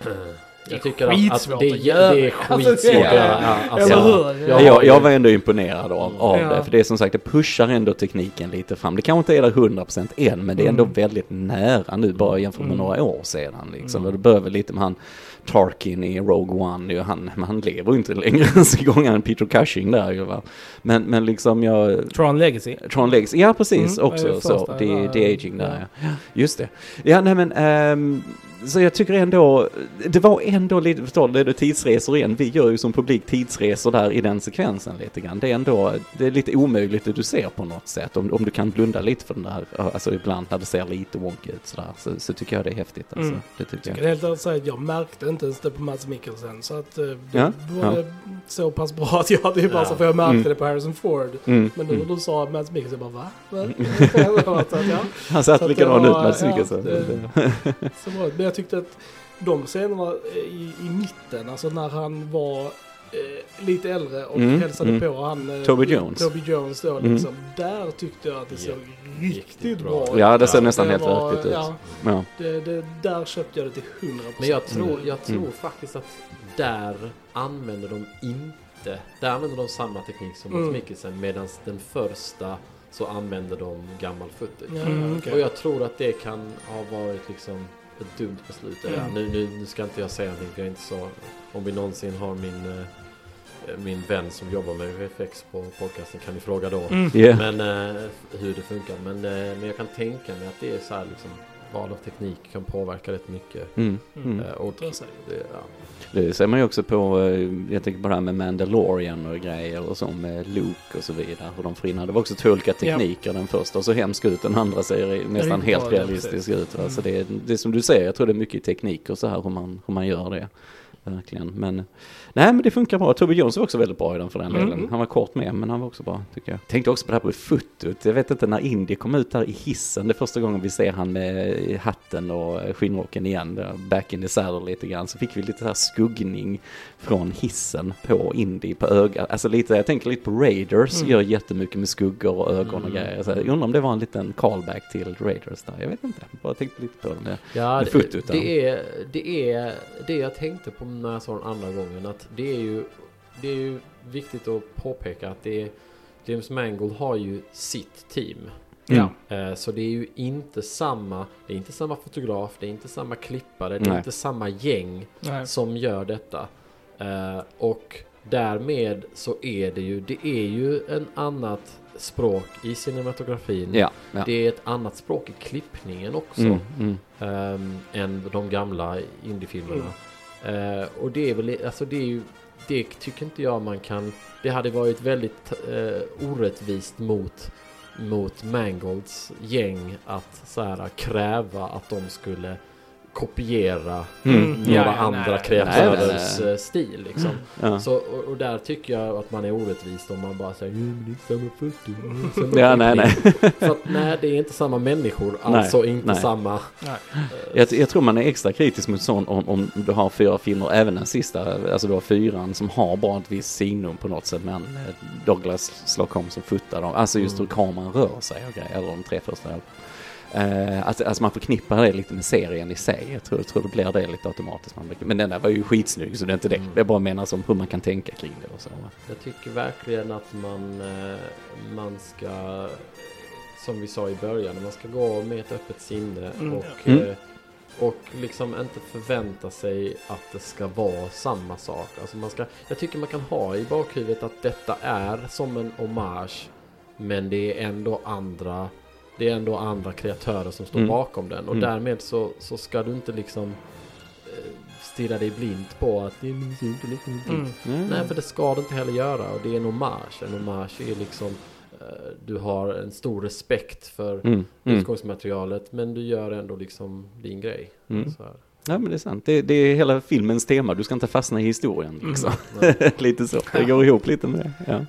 *clears throat* jag tycker att, att det, det är Alltså, skitsvårt att göra. Alltså, jag var ändå imponerad av, av Ja. det, för det är som sagt, det pushar ändå tekniken lite fram. Det kanske inte är där 100% än, men det är ändå Mm. väldigt nära nu, bara jämfört med Mm. några år sedan. Liksom. Mm. Och det börjar väl lite med han Tarkin i Rogue One, ju, han, han lever ju inte längre *laughs* ens en gång, han Peter Cushing där ju va. Men, men liksom jag, Tron Legacy. Tron Legs, ja precis Mm, också det är så, första, det, ja, det är aging där ja. ja. Just det. Ja nej men, ehm, så jag tycker ändå, det var ändå lite, förstår du, är tidsresor igen. Vi gör ju som publik tidsresor där i den sekvensen lite grann. Det är ändå, det är lite omöjligt det du ser på något sätt. Om, om du kan blunda lite för den där, alltså ibland när det ser lite wonky ut sådär, så, så tycker jag det är häftigt alltså. Mm. Det tycker Jag jag. helt säga att jag märkte inte ens det på Mats Mikkelsen. Så att eh, det Ja, var så pass bra att jag hade ju bara Ja. så för jag märkte Mm. det på Harrison Ford. Mm. Men nu när Mm. du sa Mats Mikkelsen, jag bara va? va? Så att, ja, *laughs* Han Så satt att likadan det ut var- med ja, Mikkelsen. det- så var det. Men jag tyckte att de scenerna i, i mitten, alltså när han var eh, lite äldre och Mm, hälsade mm. på han... eh, Toby Jones. Toby Jones då Mm. liksom. Där tyckte jag att det såg Ja, riktigt bra ut. Ja, det ser Ja, nästan det helt var- verkligt ut. Ja, Ja. det, det, där köpte jag det till 100%. Men jag tror, Mm. jag tror Mm. faktiskt att där använder de inte, där använder de samma teknik som Mm. Mikkelsen medan den första så använder de gammal footage. Mm, okej. Och jag tror att det kan ha varit liksom ett dumt beslut. Mm. Ja, nu, nu, nu ska inte jag säga någonting, för jag är inte så... Om vi någonsin har min, eh, min vän som jobbar med VFX på podcasten kan ni fråga då. Mm. Yeah. Men eh, hur det funkar. Men, eh, men jag kan tänka mig att det är så här liksom val av teknik kan påverka rätt mycket. Mm. Mm. Eh, och det, ja. Det ser man ju också på, eh, jag tänker på det här med Mandalorian och grejer och så med Luke och så vidare. Hur de får in, det var också två olika tekniker. Den första så hemsk ut, den andra ser nästan helt realistisk ut. Va? Mm. Så det är, det är som du säger, jag tror det är mycket teknik och så här hur man, hur man gör det. Verkligen. Men, nej men det funkar bra. Toby Jones var också väldigt bra i den för den Mm. delen. Han var kort med, men han var också bra tycker jag. Tänkte också på det här på fotot. Jag vet inte när Indy kom ut där i hissen, det är första gången vi ser han med hatten och skinnrocken igen, back in the saddle lite grann, så fick vi lite så här skuggning från hissen på Indy på ögat. Alltså lite, jag tänker lite på Raiders, Mm. gör jättemycket med skuggor och ögon och Mm. grejer. Så jag undrar om det var en liten callback till Raiders där, jag vet inte. Bara tänkte lite på det. Ja, Med det, det, är, det är det jag tänkte på när jag såg den andra gången. Att det är ju, det är ju viktigt att påpeka att det är, James Mangold har ju sitt team. Mm. Eh, Så det är ju inte samma, det är inte samma fotograf, det är inte samma klippare, det är Nej. inte samma gäng Nej. som gör detta. Eh, och därmed så är det ju, det är ju en annat språk i cinematografin. Ja, ja. Det är ett annat språk i klippningen också. Mm, mm. ehm, än de gamla indiefilmerna. Eh, och det är väl, alltså det är ju, det tycker inte jag man kan, det hade varit väldigt eh, orättvist mot, mot Mangolds gäng att så här kräva att de skulle kopiera Mm. några Ja, ja, andra nej, kreatörers nej, nej. eh, stil liksom. Ja. Så, och, och där tycker jag att man är orättvis om man bara säger "Jo, men det är samma foto, *laughs* samma Ja, nej, klippning." För att nej, det är inte samma människor, Nej, alltså inte nej. samma... Nej. eh, Jag, jag tror man är extra kritisk mot sånt om, om du har fyra filmer, även den sista, alltså du har fyran som har bara ett visst signum på något sätt, men eh, Douglas Slocum som fotar dem, alltså just hur Mm. kameran rör sig och grejer, eller de tre första. Uh, alltså, alltså man förknippar det lite med serien i sig, jag tror, jag tror det blir det lite automatiskt. Man, men den där var ju skitsnygg så det är inte det, Mm. är bara menar som hur man kan tänka kring det och så. Jag tycker verkligen att man, eh, man ska, som vi sa i början, man ska gå med ett öppet sinne Mm. och, Mm. eh, och liksom inte förvänta sig att det ska vara samma sak. Alltså man ska, jag tycker man kan ha i bakhuvudet att detta är som en hommage, men det är ändå andra det är ändå andra kreatörer som står Mm. bakom den och Mm. därmed så, så ska du inte liksom eh, stirra dig blint på att det ser inte likadant ut. Mm. Mm. Nej, för det ska det inte heller göra och det är en hommage. En hommage är liksom eh, du har en stor respekt för Mm. Mm. utgångsmaterialet men du gör ändå liksom din grej. Mm. Så här. Ja men det är sant, det, det är hela filmens tema, du ska inte fastna i historien liksom. Nej. *laughs* lite så, det går ihop lite med det. Ja.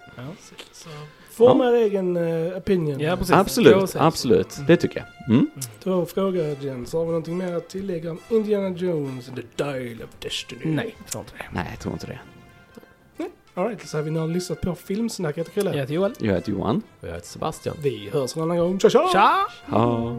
Så, forma er egen uh, opinion. Ja, precis. Absolut, absolut, det tycker jag. Mm. Då frågar jag Jens, har vi någonting mer att tillägga om Indiana Jones and the Dial of Destiny? Nej, jag tror inte det. Nej, jag tror inte det. Alright, så har vi nu lyssnat på Filmsnacket ikväll. Jag heter Joel. Jag heter Johan. Och jag heter Sebastian. Vi hörs en annan gång. Tja tja! Tja! Ja.